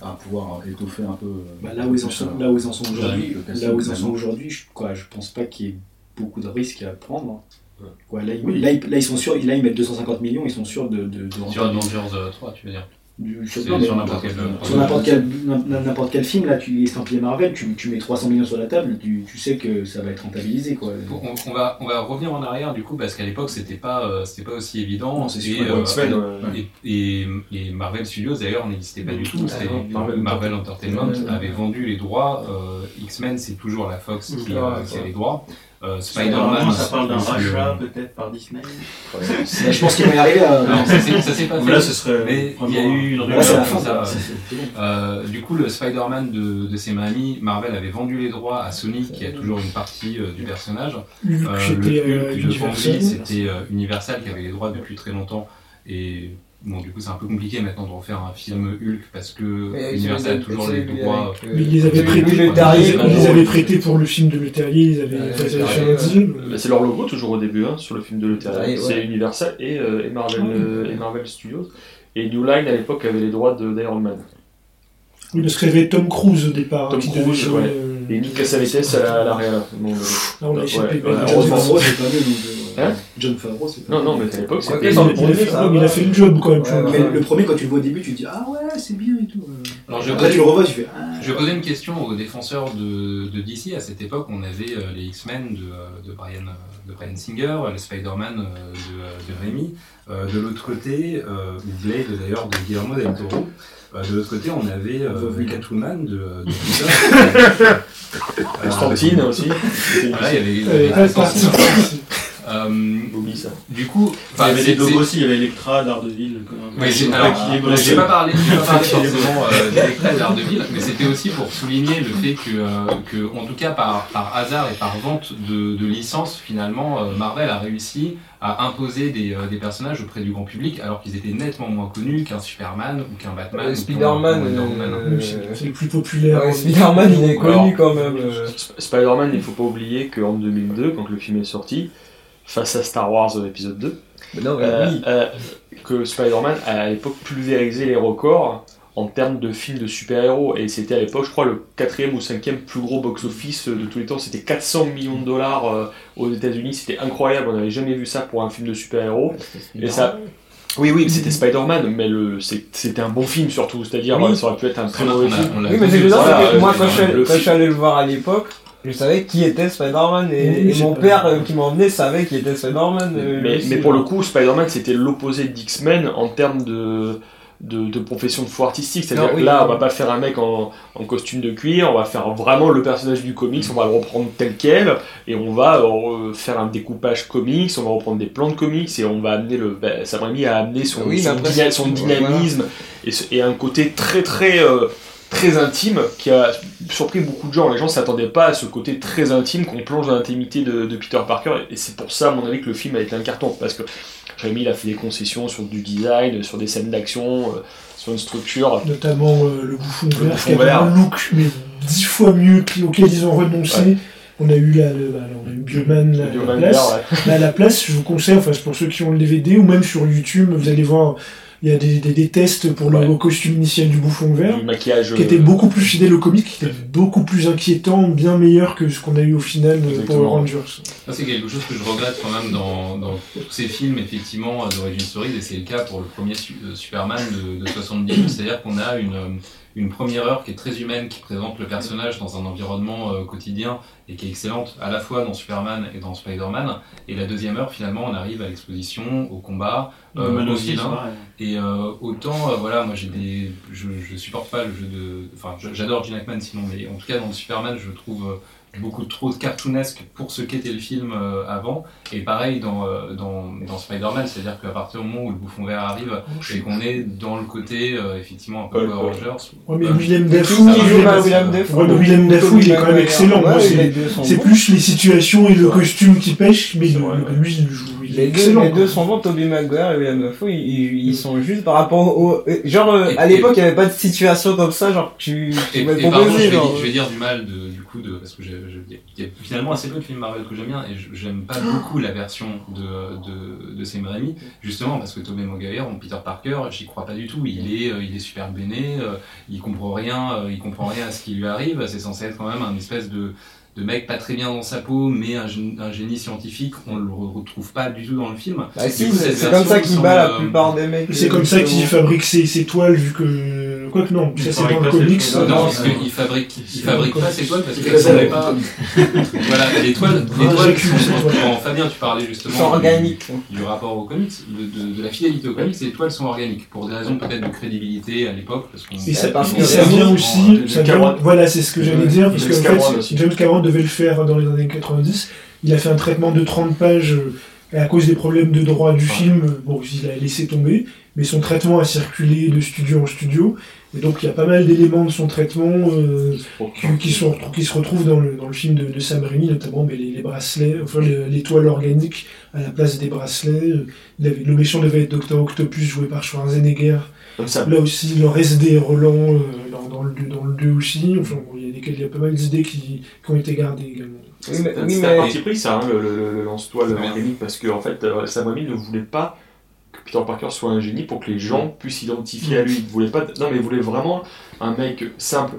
à pouvoir étoffer un peu euh, Bah, là, où ils en sont, là où ils en sont aujourd'hui, là où ils en sont aujourd'hui, je, quoi, je pense pas qu'il y ait beaucoup de risques à prendre. Ouais. Quoi, là, ils, Oui. là, ils, là, ils sont sûrs, là, ils mettent 250 millions, ils sont sûrs de. de, de Sur. Avengers euh, 3, tu veux dire Du- sur n'importe quel euh, quel, film, là, tu estampillé Marvel, tu, tu mets 300 millions sur la table, tu, tu sais que ça va être rentabilisé. Quoi. Bon, on, on va, on va revenir en arrière du coup parce qu'à l'époque c'était pas, euh, c'était pas aussi évident. Non, et, euh, ouais. et, et- et Marvel Studios d'ailleurs n'existait pas du tout. Ah non, Marvel, Marvel Entertainment Ouais. avait vendu les droits. euh, X-Men c'est toujours la Fox qui, qui a les droits. Euh, Spider-Man, ça parle d'un rachat peut-être par Disney. Je pense qu'ils vont y arriver à. Non, ça s'est pas fait. Là, ce serait. Mais il y a eu une rumeur. Euh, du coup, le Spider-Man de, de Sam Raimi, Marvel avait vendu les droits à Sony, qui a toujours une partie euh, du personnage. Euh, c'était euh, le Hulk de Universal. C'était euh, Universal qui avait les droits depuis très longtemps. Et bon, du coup, c'est un peu compliqué maintenant de refaire un film Hulk parce que Et Universal a toujours les droits. euh, Mais ils les avaient prêtés, pour le film de Leterrier, ils avaient Ouais, ils avaient. Bah, c'est leur logo toujours au début hein, sur le film de Leterrier. ouais. C'est Universal et, euh, et, Marvel, Ouais. euh, et Marvel Studios. Et New Line à l'époque avait les droits de- d'Iron Man. Oui, parce qu'il y avait Tom Cruise au départ. Tom qui devait Cruise, jouer, ouais. Euh, Et Nick Cassavetes à la, à la réal. Bon, euh, Là, on a Ouais, échappé. ouais, mais ouais, John John heureusement. Favreau, c'est pas mieux. euh, Hein John Favreau, c'est pas Non, non, mais à l'époque c'était. il, a, fait, ça il a va. fait le job quand même. le premier, quand tu le vois au début, tu te dis Ah ouais, c'est bien et tout. Alors, je Après, tu le revois, tu fais Ah. je vais poser une question aux défenseurs de, de DC. À cette époque, on avait euh, les X-Men de, euh, de, Brian, euh, de Brian Singer, les Spider-Man euh, de, de. Euh, de l'autre côté, euh, Blade d'ailleurs de Guillermo del Toro. Euh, de l'autre côté, on avait euh. Catwoman de, de Peter. Constantine aussi. Voilà, il y avait, Euh, Oublie ça. du coup, il y avait des c'est- aussi, il y avait Electra, même. Oui, j'ai pas parlé, j'ai pas parlé forcément euh, d'Electra et d'Ardeville, mais c'était aussi pour souligner le fait que, euh, que en tout cas par, par hasard et par vente de, de licences, finalement, euh, Marvel a réussi à imposer des, euh, des personnages auprès du grand public alors qu'ils étaient nettement moins connus qu'un Superman ou qu'un Batman. Euh, Spider-Man, euh, Oui, c'est- le plus populaire. Ouais, Spider-Man, il est Alors, connu quand même. euh. Sp- Spider-Man, il faut pas oublier qu'en 2002, quand le film est sorti, face à Star Wars euh, épisode 2, Mais non, mais euh, oui. euh, que Spider-Man a à l'époque pulvérisé les records en termes de films de super-héros. Et c'était à l'époque, je crois, le quatrième ou cinquième plus gros box-office de tous les temps. C'était 400 millions de dollars euh, aux États-Unis. C'était incroyable. On n'avait jamais vu ça pour un film de super-héros. Et ça. Oui, oui, c'était Spider-Man, mais le, c'était un bon film surtout. C'est-à-dire, Oui. ça aurait pu être un très mauvais film. Oui, mais c'est bizarre, voilà, moi, quand je suis allé le voir à l'époque, je savais qui était Spider-Man et, Oui, mon père euh, qui m'emmenait savait qui était Spider-Man. euh, Mais, pour le coup, Spider-Man, c'était l'opposé d'X-Men en termes de, de, de profession de foi artistique. C'est-à-dire que oui. là, on va pas faire un mec en, en costume de cuir, on va faire vraiment le personnage du comics, on va le reprendre tel quel, et on va euh, faire un découpage comics, on va reprendre des plans de comics, et on va amener le. Bah, Sam Raimi a amené son, Oui, son, voilà. dynamisme et, ce- et un côté très très. euh, très intime qui a surpris beaucoup de gens. Les gens s'attendaient pas à ce côté très intime qu'on plonge dans l'intimité de, de Peter Parker et c'est pour ça, à mon avis, que le film a été un carton parce que Rémi il a fait des concessions sur du design, sur des scènes d'action, euh, sur une structure. Notamment euh, le bouffon Le vert, bouffon qui avait vert. un look mais dix fois mieux que- auquel ils ont renoncé. On a eu la, le- bah, on a eu Bioman là, à la place. vert, ouais. Là, à la place, je vous conseille, enfin pour ceux qui ont le DVD ou même sur YouTube, vous allez voir, il y a des, des, des tests pour le Ouais. costume initial du bouffon vert. du maquillage. qui euh, était beaucoup plus fidèle au comic, qui était beaucoup plus inquiétant, bien meilleur que ce qu'on a eu au final euh, Exactement. pour Rangers. Ça, c'est quelque chose que je regrette quand même dans, dans tous ces films, effectivement, euh, d'origine story, et c'est le cas pour le premier Su- euh, Superman de, de 78, c'est-à-dire qu'on a une, euh, une première heure qui est très humaine, qui présente le personnage dans un environnement euh, quotidien, et qui est excellente à la fois dans Superman et dans Spider-Man, et la deuxième heure, finalement, on arrive à l'exposition, au combat, euh, au vilain, et euh, autant, voilà, moi j'ai des, je, je supporte pas le jeu de, enfin, j'adore Gene Hackman sinon, mais en tout cas dans le Superman, je trouve beaucoup trop cartoonesque pour ce qu'était le film euh, avant. Et pareil dans euh, dans, dans Spider-Man, c'est-à-dire qu'à partir du moment où le bouffon vert arrive et qu'on est dans le côté euh, effectivement un peu Power. Rangers. Ouais, mais euh, Willem Dafoe, Willem il est quand même excellent. Ouais, c'est- plus les situations et le costume qui pêche, mais le- lui, il joue. Les deux, les deux sont bons, Tobey Maguire et William Dafoe, ils, ils, ils sont juste par rapport au... euh, Genre, euh, Et- à l'époque, il n'y avait pas de situation comme ça, genre, tu... tu m'as je proposé, vais, je vais dire du mal de, du coup de parce que j'ai- je- il y a finalement assez peu de films Marvel que j'aime bien et je- j'aime pas beaucoup la version de de, de Sam Raimi justement parce que Tobey Maguire, mon Peter Parker, j'y crois pas du tout. Il est euh, il est super béné, euh, il comprend rien, euh, il comprend rien à ce qui lui arrive. C'est censé être quand même un espèce de de mec pas très bien dans sa peau, mais un, gé- un génie scientifique, on le re- retrouve pas du tout dans le film. Bah si, c'est comme ça qu'il bat la euh, plupart des mecs. C'est euh, comme ça qu'il fabrique ses, ses toiles, vu que. Quoique non, Il ça c'est dans le comics. toiles. Non, non, parce non. qu'il fabrique, il fabrique pas ses toiles parce Il qu'elles fait sont ça avec pas. voilà, les toiles, les toiles sont, Fabien, tu parlais Ils sont justement du, organiques. du rapport au comics, de, de, de la fidélité au comics, les toiles sont organiques pour des raisons peut-être de crédibilité à l'époque. Et ça, que vient aussi, euh, voilà, c'est ce que j'allais dire, parce aussi. James Cameron devait le faire dans les années 90. Il a fait un traitement de 30 pages euh, à cause des problèmes de droit du film. Bon, il a laissé tomber, mais son traitement a circulé de studio en studio. Et donc, il y a pas mal d'éléments de son traitement euh, qui, qui sont, qui se retrouvent dans le, dans le film de, de Sam Raimi, notamment mais les, les bracelets, enfin le- l'étoile organique à la place des bracelets. Il avait, le méchant devait être Dr. Octopus joué par Schwarzenegger. Comme ça. Là aussi, le SD Roland euh, dans, dans, le, dans le 2 aussi. Enfin, bon, il y a, pas mal d'idées qui, qui ont été gardées également. Oui, mais, oui, C'était un mais... parti pris ça, hein, le, le, le- le lance-toile organique, parce que en fait, euh, Sam Raimi ne voulait pas que Peter Parker soit un génie pour que les gens puissent s'identifier à lui. Il voulait pas, non mais il voulait vraiment un mec simple.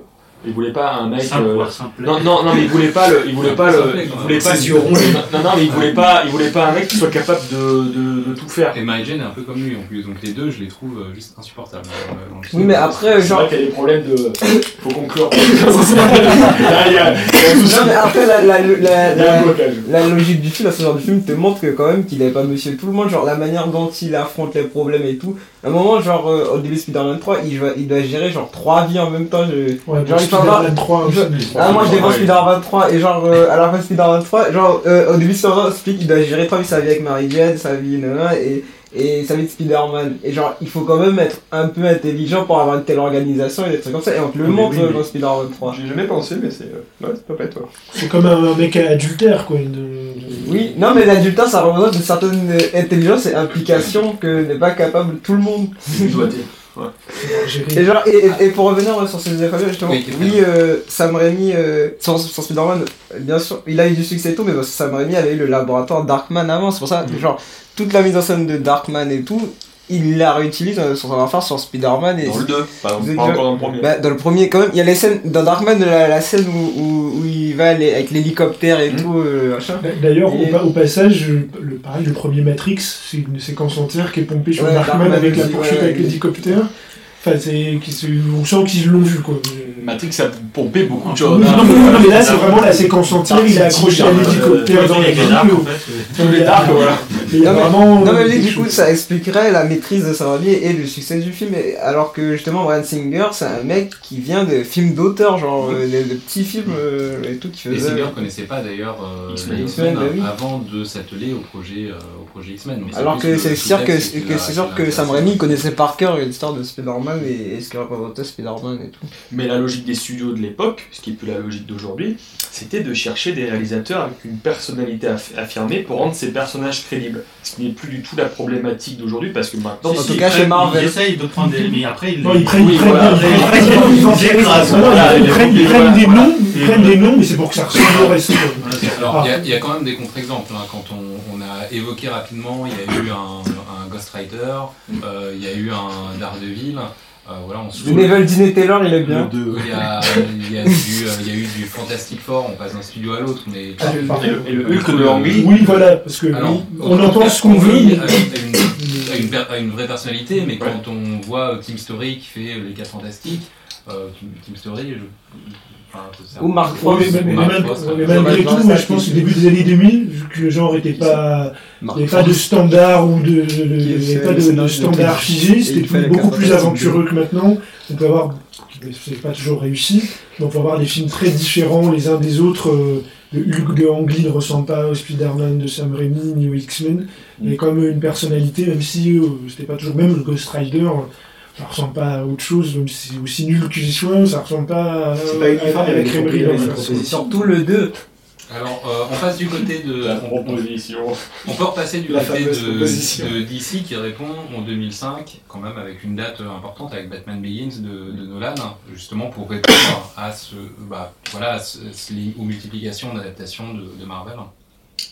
Il voulait pas un mec. Simple, euh, non, non, non, mais il voulait pas le, il voulait pas le, il voulait pas, Ses yeux ronds. non, non, mais il voulait pas, il voulait pas un mec qui soit capable de, de, de tout faire. Et Mary Jane est un peu comme lui en plus, donc les deux, je les trouve euh, juste insupportables. dans le- dans le Oui, mais après, C'est genre... vrai qu'il y a des problèmes de, faut conclure. Là, il y a, il. Non, mais après, la, la, la, Il la, la logique du film, à ce genre de film, te montre que quand même qu'il avait pas monsieur tout le monde, genre la manière dont il affronte les problèmes et tout. À un moment, genre, euh, au début de Spider-Man 3, il, doit- il doit gérer genre trois vies en même temps. je- Ouais, Genre, il faut avoir- Spider-Man 3 aussi. Ah, moi je défends Ouais. Spider-Man 23 et genre euh, à la fin de Spider-Man 3, genre euh, au début on explique qu'il doit gérer trois vies, sa vie avec Mary Jane, sa vie nanana, et, et sa vie de Spider-Man. Et genre il faut quand même être un peu intelligent pour avoir une telle organisation et des trucs comme ça, et on te le montre oui, euh, dans Spider-Man 3. J'ai jamais pensé, mais c'est. Ouais, c'est pas bête, toi. C'est comme un, un mec adultère, quoi. une- Oui, non mais l'adultère ça représente une certaine intelligence et implication que n'est pas capable tout le monde. Doigté. Et, genre, et, et- et pour revenir sur ces effets, justement, Oui, euh, Sam Raimi, euh, sur, sur Spider-Man, bien sûr, il a eu du succès et tout, mais parce que Sam Raimi avait eu le laboratoire Darkman avant, c'est pour ça, que, genre, toute la mise en scène de Darkman et tout, il la réutilise euh, sur son affaire sur Spider-Man et Dans le 2, pas, pas encore dans le premier. bah, dans le premier, quand même, il y a les scènes, dans Darkman, la, la scène où, où, où il va aller avec l'hélicoptère et Mhm. tout, euh, machin. D'ailleurs, au, Et- pa- au passage, le, pareil, le premier Matrix, c'est une séquence entière qui est pompée sur Ouais, Darkman Darkman avec la poursuite ouais, avec ouais. l'hélicoptère. Enfin, c'est, qui se- on sent qu'ils l'ont vu, quoi. Matrix a pompé beaucoup de choses. non, non, non, mais là, c'est vraiment la séquence entière, il est accroché à l'hélicoptère dans les. Tous les darks, voilà. A Non, mais- vraiment. Non mais euh, du coup ça expliquerait la maîtrise de Sam Raimi et le succès du film et- alors que justement Brian Singer c'est un mec qui vient de films d'auteur genre euh, de, petits films euh, et tout qui Et faisait Singer connaissait pas d'ailleurs euh, X-Men. bah oui. avant de s'atteler au projet, euh, au projet X-Men. Alors que c'est sûr que, Sam. Raimi connaissait par cœur l'histoire de Spider-Man et, et ce que représentait Spider-Man et tout. Mais la logique des studios de l'époque, ce qui est plus la logique d'aujourd'hui, c'était de chercher des réalisateurs avec une personnalité aff- affirmée pour rendre ces personnages crédibles. Ce qui n'est plus du tout la problématique d'aujourd'hui parce que maintenant. en tout cas, ils chez Marvel. Ils essayent de prendre des. Mais après, ils. Non, ils prennent, des noms, ils prennent des noms, mais c'est pour que ça ressemble au reste. Alors, Ah. il y a- il y, a quand même des contre-exemples. hein. Quand on, on a évoqué rapidement, il y a eu un, un Ghost Rider, euh, il y a eu un Daredevil. Euh, voilà, on se Le Neville Disney Taylor il est bien. Il y a, il y, a du, il y a eu du Fantastic Four, on passe d'un studio à l'autre, mais. Ah, Et le, et le Hulk de Ang Lee, Oui, voilà, parce que Alors, oui, on en pense ce qu'on veut. Mais- a, une, a une vraie personnalité, mais quand on voit Tim Story qui fait les 4 fantastiques, euh, Tim, Tim Story, je, Ou Mark Frost. mais, mais- Mark mais- Frost, mais ouais. malgré tout, moi, je pense au début des années 2000, vu que le genre était pas, il Mark n'y avait pas de standard ou de, de- pas de, standard figé, c'était beaucoup plus aventureux que maintenant. On peut avoir, c'est pas toujours réussi, mais on peut avoir des films très différents les uns des autres. euh, Le Hulk de Ang Lee ne ressemble pas au Spider-Man de Sam Raimi ni au X-Men. A quand même une personnalité, même si euh, c'était pas toujours même le Ghost Rider. Euh, Ça ressemble pas à autre chose, même si c'est aussi nul qu'il soit, ça ressemble pas à, C'est pas uniforme, à la il y a crèmerie des d'en propositions. face. proposition. Surtout le 2. Alors, euh, on passe du côté de. la proposition. On peut repasser du La côté de, DC qui répond en 2005, quand même avec une date euh, importante avec Batman Begins de, de Nolan, justement pour répondre à ce, bah, voilà, à ce, ce- aux multiplications d'adaptations de, de Marvel.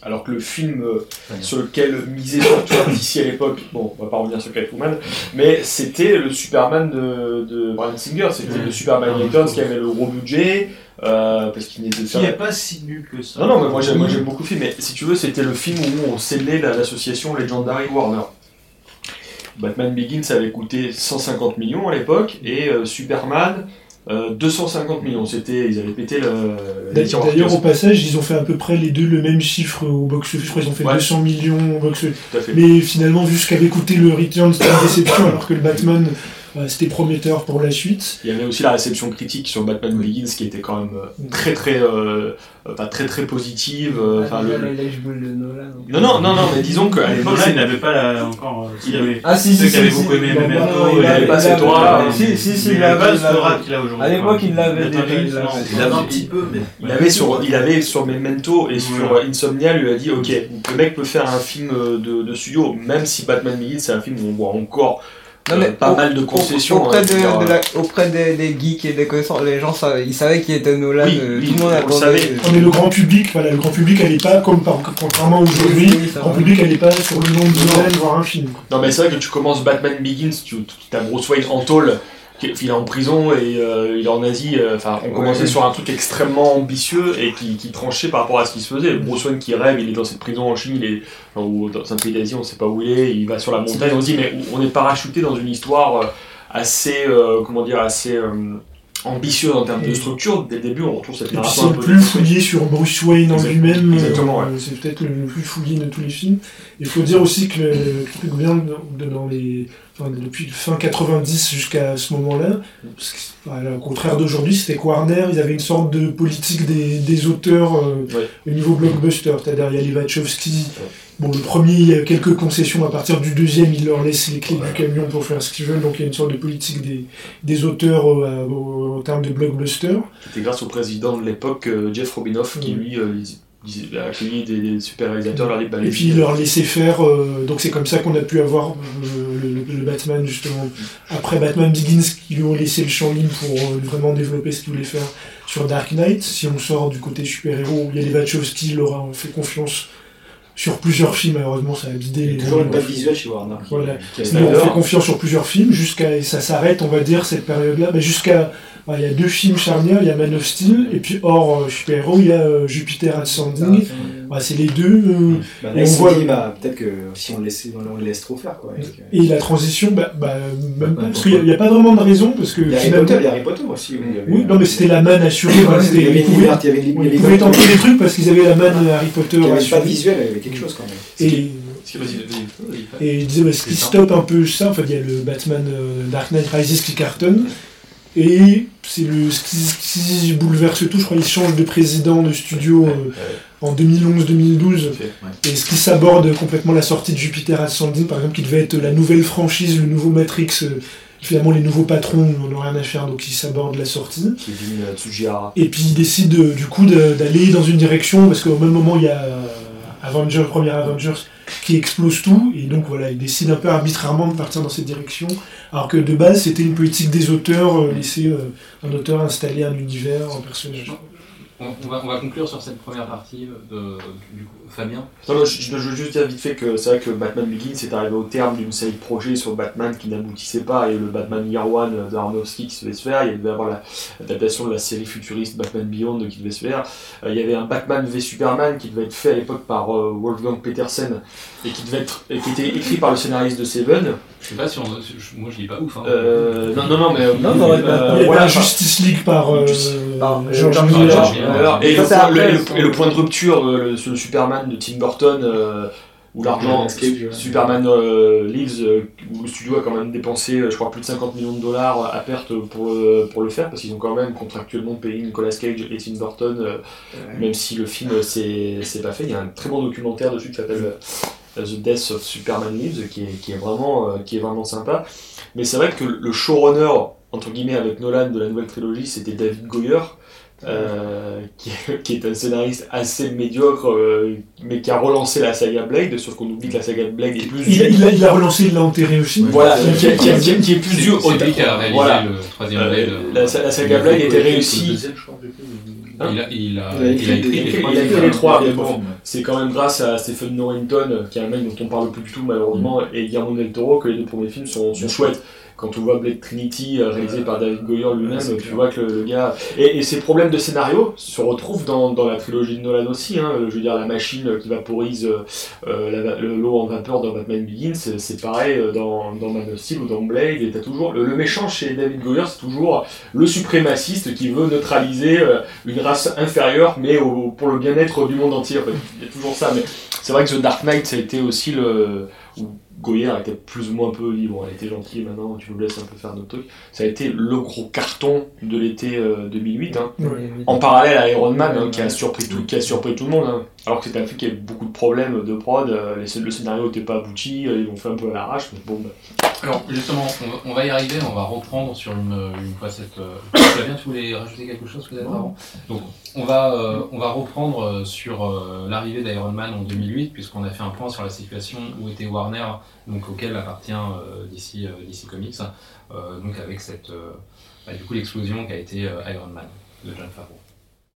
Alors que le film euh, sur lequel misait surtout d'ici à l'époque, bon, on va pas revenir sur Catwoman, mais c'était le Superman de, de Brian Singer, c'était le Superman Ah, Returns qui avait le gros budget, euh, parce qu'il n'était Qui pas si nul que ça. Non, non, mais moi j'aime, beaucoup le film, mais si tu veux, c'était le film où on scellait la- l'association Legendary Warner. Batman Begins avait coûté 150 millions à l'époque, et euh, Superman, euh, 250 millions. C'était, ils avaient pété le. D'ailleurs, au passage, ils ont fait à peu près les deux le même chiffre au box-office. Je crois qu'ils ont fait Ouais. 200 millions au box-office. Mais finalement, vu ce qu'avait coûté le Return, c'était une déception, alors que le Batman, c'était prometteur pour la suite. Il y avait aussi la réception critique sur Batman Begins qui était quand même euh, très très euh, enfin, très très positive. euh, enfin, le- Non non non non mais disons qu'à À l'époque il n'avait pas la- encore. euh, Il avait- Ah si, Ceux si, qui avaient si, beaucoup si. aimé Memento, il avait pas cette aura, Si, si, si, il n'avait pas l'avait. ce aura qu'il a aujourd'hui. À l'époque, il l'avait il l'avait. Avait un petit peu, mais. il avait sur il avait sur Memento et sur euh, Insomnia lui a dit ok le mec peut faire un film euh, de, de studio même si Batman Begins c'est un film où on voit encore Non, euh, mais pas au- mal de concessions. Auprès, hein, de, je veux dire, de la- auprès des, des geeks et des connaisseurs, les gens savaient, ils savaient qui était Nolan, Oui, euh, oui, tout le monde on le attendait. savait. euh, Non, mais le grand public, voilà, le grand public allait pas, comme par, contrairement à aujourd'hui, Oui, le grand public allait pas sur le nom de Nolan voir un film. Non mais c'est vrai que tu commences Batman Begins, tu as Bruce Wayne en tôle, il est en prison et euh, il est en Asie, euh, enfin on commençait Ouais. sur un truc extrêmement ambitieux et qui, qui tranchait par rapport à ce qui se faisait. Bruce Wayne qui rêve, il est dans cette prison en Chine, il est ou dans un pays d'Asie, on sait pas où il est, il va sur la montagne, on se dit mais on est parachuté dans une histoire euh, assez, euh, comment dire, assez... ambitieux en termes de structure. Dès le début, on retrouve cette Et narration c'est le plus fouillé sur Bruce Wayne en lui-même. exactement, euh, C'est peut-être le, plus fouillé de tous les films. Il faut dire aussi que le dans les, enfin, depuis fin 90 jusqu'à ce moment-là, parce que, voilà, au contraire d'aujourd'hui, c'était Warner, ils avaient une sorte de politique des, des auteurs euh, Ouais. au niveau blockbuster. C'est-à-dire, il y a les Wachowski. Ouais. Bon, le premier, il y a quelques concessions. À partir du deuxième, ils leur laissent les clés du camion pour faire ce qu'ils veulent. Donc, il y a une sorte de politique des, des auteurs euh, au- en termes de blockbuster. C'était grâce au président de l'époque, euh, Jeff Robinoff, qui Mm. lui euh, a accueilli des, des super réalisateurs, leur bah, Et puis il leur laissait faire, euh, donc c'est comme ça qu'on a pu avoir euh, le, Batman justement. Après Batman Begins, qui lui ont laissé le champ libre pour euh, vraiment développer ce qu'il voulait faire sur Dark Knight. Si on sort du côté super-héros, il y a les Wachowski, leur ont fait confiance sur plusieurs films, malheureusement ça a a toujours une patte visuelle chez Warner. Voilà. ont fait confiance sur plusieurs films, jusqu'à, et ça s'arrête, on va dire, cette période-là, bah, jusqu'à, bah, il y a deux films charnières, il y a Man of Steel, et puis hors euh, super-héros, il y a euh, Jupiter Ascending. Bah, c'est les deux, euh, Bah, là, on voit- dit, bah, peut-être que si on le laisse, on le laisse trop faire, quoi. Et que- Et la transition, bah, bah, même pas, parce qu'il n'y a, pas vraiment de raison, parce que Il y a finalement- Potter, il y a Harry Potter aussi. avait- Oui, non, mais c'était la manne assurée. Ouais, voilà, il c'était- y avait ils pouvaient, il y avait ils pouvaient tenter des trucs parce qu'ils avaient la manne Harry Potter Il y avait pas assurée. visuel, il y avait quelque chose quand même. Et, et ils disaient, bah, ce qui stoppe un peu ça, en fait, il y a le Batman euh, Dark Knight Rises qui cartonne. Et c'est le ce qui, ce qui bouleverse tout, je crois, ils changent de président de studio euh, en 2011-2012. Et ce qui s'aborde complètement la sortie de Jupiter Ascending, par exemple, qui devait être la nouvelle franchise, le nouveau Matrix, euh, finalement les nouveaux patrons n'en ont rien à faire, donc ils s'abordent la sortie. Kevin euh. Et puis il décide euh, du coup d'aller dans une direction, parce qu'au même moment il y a Avengers, premier Avengers qui explose tout, et donc voilà, il décide un peu arbitrairement de partir dans cette direction, alors que de base c'était une politique des auteurs, euh, laisser euh, un auteur installer un univers, un personnage. On, va, on va conclure sur cette première partie euh, de, du coup, Fabien. Non, je, veux juste dire vite fait que c'est vrai que Batman Begins est arrivé au terme d'une série de projets sur Batman qui n'aboutissait pas. Eu le Batman Year One d'Aronofsky qui devait se faire. Il y avoir la- l'adaptation de la série futuriste Batman Beyond qui devait se faire. Euh, il y avait un Batman v Superman qui devait être fait à l'époque par euh, Wolfgang Petersen et qui devait être, et qui était écrit par le scénariste de Seven. Je sais pas si on. Moi je lis pas ouf. Hein. Euh, non, non, non, mais Non, non, euh, voilà, la enfin, Justice League par euh, Justice- par- George George Miller. Euh, et, le point, après, le- ça. et le point de rupture, euh, le, sur le Superman de Tim Burton, euh, où l'argent. Superman euh, Lives, euh, où le studio a quand même dépensé, euh, je crois, plus de 50 millions de dollars à perte pour, euh, pour le faire, parce qu'ils ont quand même contractuellement payé Nicolas Cage et Tim Burton, euh, même si le film euh, c'est c'est pas fait. Il y a un très bon documentaire dessus qui s'appelle euh, The Death of Superman Lives, qui est, qui est, vraiment, euh, qui est vraiment sympa. Mais c'est vrai que le showrunner, entre guillemets, avec Nolan de la nouvelle trilogie, c'était David Goyer. euh, qui, est, qui est un scénariste assez médiocre, euh, mais qui a relancé la saga Blade, sauf qu'on oublie que la saga Blade est plus Il, il a, il a relancé, il l'a enterré aussi. Voilà, qui, est- qui est- qui est- qui est plus c'est lui qui a réalisé Voilà. le troisième Euh, Blade. la, la saga Blade était réussie. Il a, il a, Il a il a écrit les il trois a écrit les mais bon, c'est quand même grâce à Stephen Norrington, qui est un mec dont on parle plus du tout malheureusement, et Guillermo del Toro, que les deux premiers films sont, sont chouettes. Quand on voit Blade Trinity euh, réalisé par David Goyer lui-même, tu vois que le, le gars. Et, et ses problèmes de scénario se retrouvent dans, dans la trilogie de Nolan aussi. Hein. Je veux dire, la machine qui vaporise euh, euh, l'eau en vapeur dans Batman Begins, c'est pareil dans, dans Man of Steel ou dans Blade. Et toujours le, le méchant chez David Goyer, c'est toujours le suprémaciste qui veut neutraliser une race inférieure, mais au- pour le bien-être du monde entier. En fait. Il y a toujours ça. Mais c'est vrai que The Dark Knight, ça a été aussi le. où Goyer était plus ou moins un peu libre, elle était gentille maintenant, tu nous laisses un peu faire notre truc. Ça a été le gros carton de l'été euh, 2008. Hein. En parallèle à Iron Man, hein, qui, a surpris tout, qui a surpris tout le monde. hein. Alors que c'était un film qui avait beaucoup de problèmes de prod, euh, les- le scénario n'était pas abouti, euh, ils l'ont fait un peu à l'arrache, mais bon. bah, Alors justement, on va, on va y arriver, on va reprendre sur une, une facette. Euh... Fabien, tu voulais rajouter quelque chose peut-être avant? Donc on va, euh, on va reprendre sur euh, l'arrivée d'Iron Man en 2008, puisqu'on a fait un point sur la situation où était Warner, donc auquel appartient euh, DC, DC Comics, donc avec cette, bah, du coup l'explosion qu'a été euh, Iron Man de John Favreau.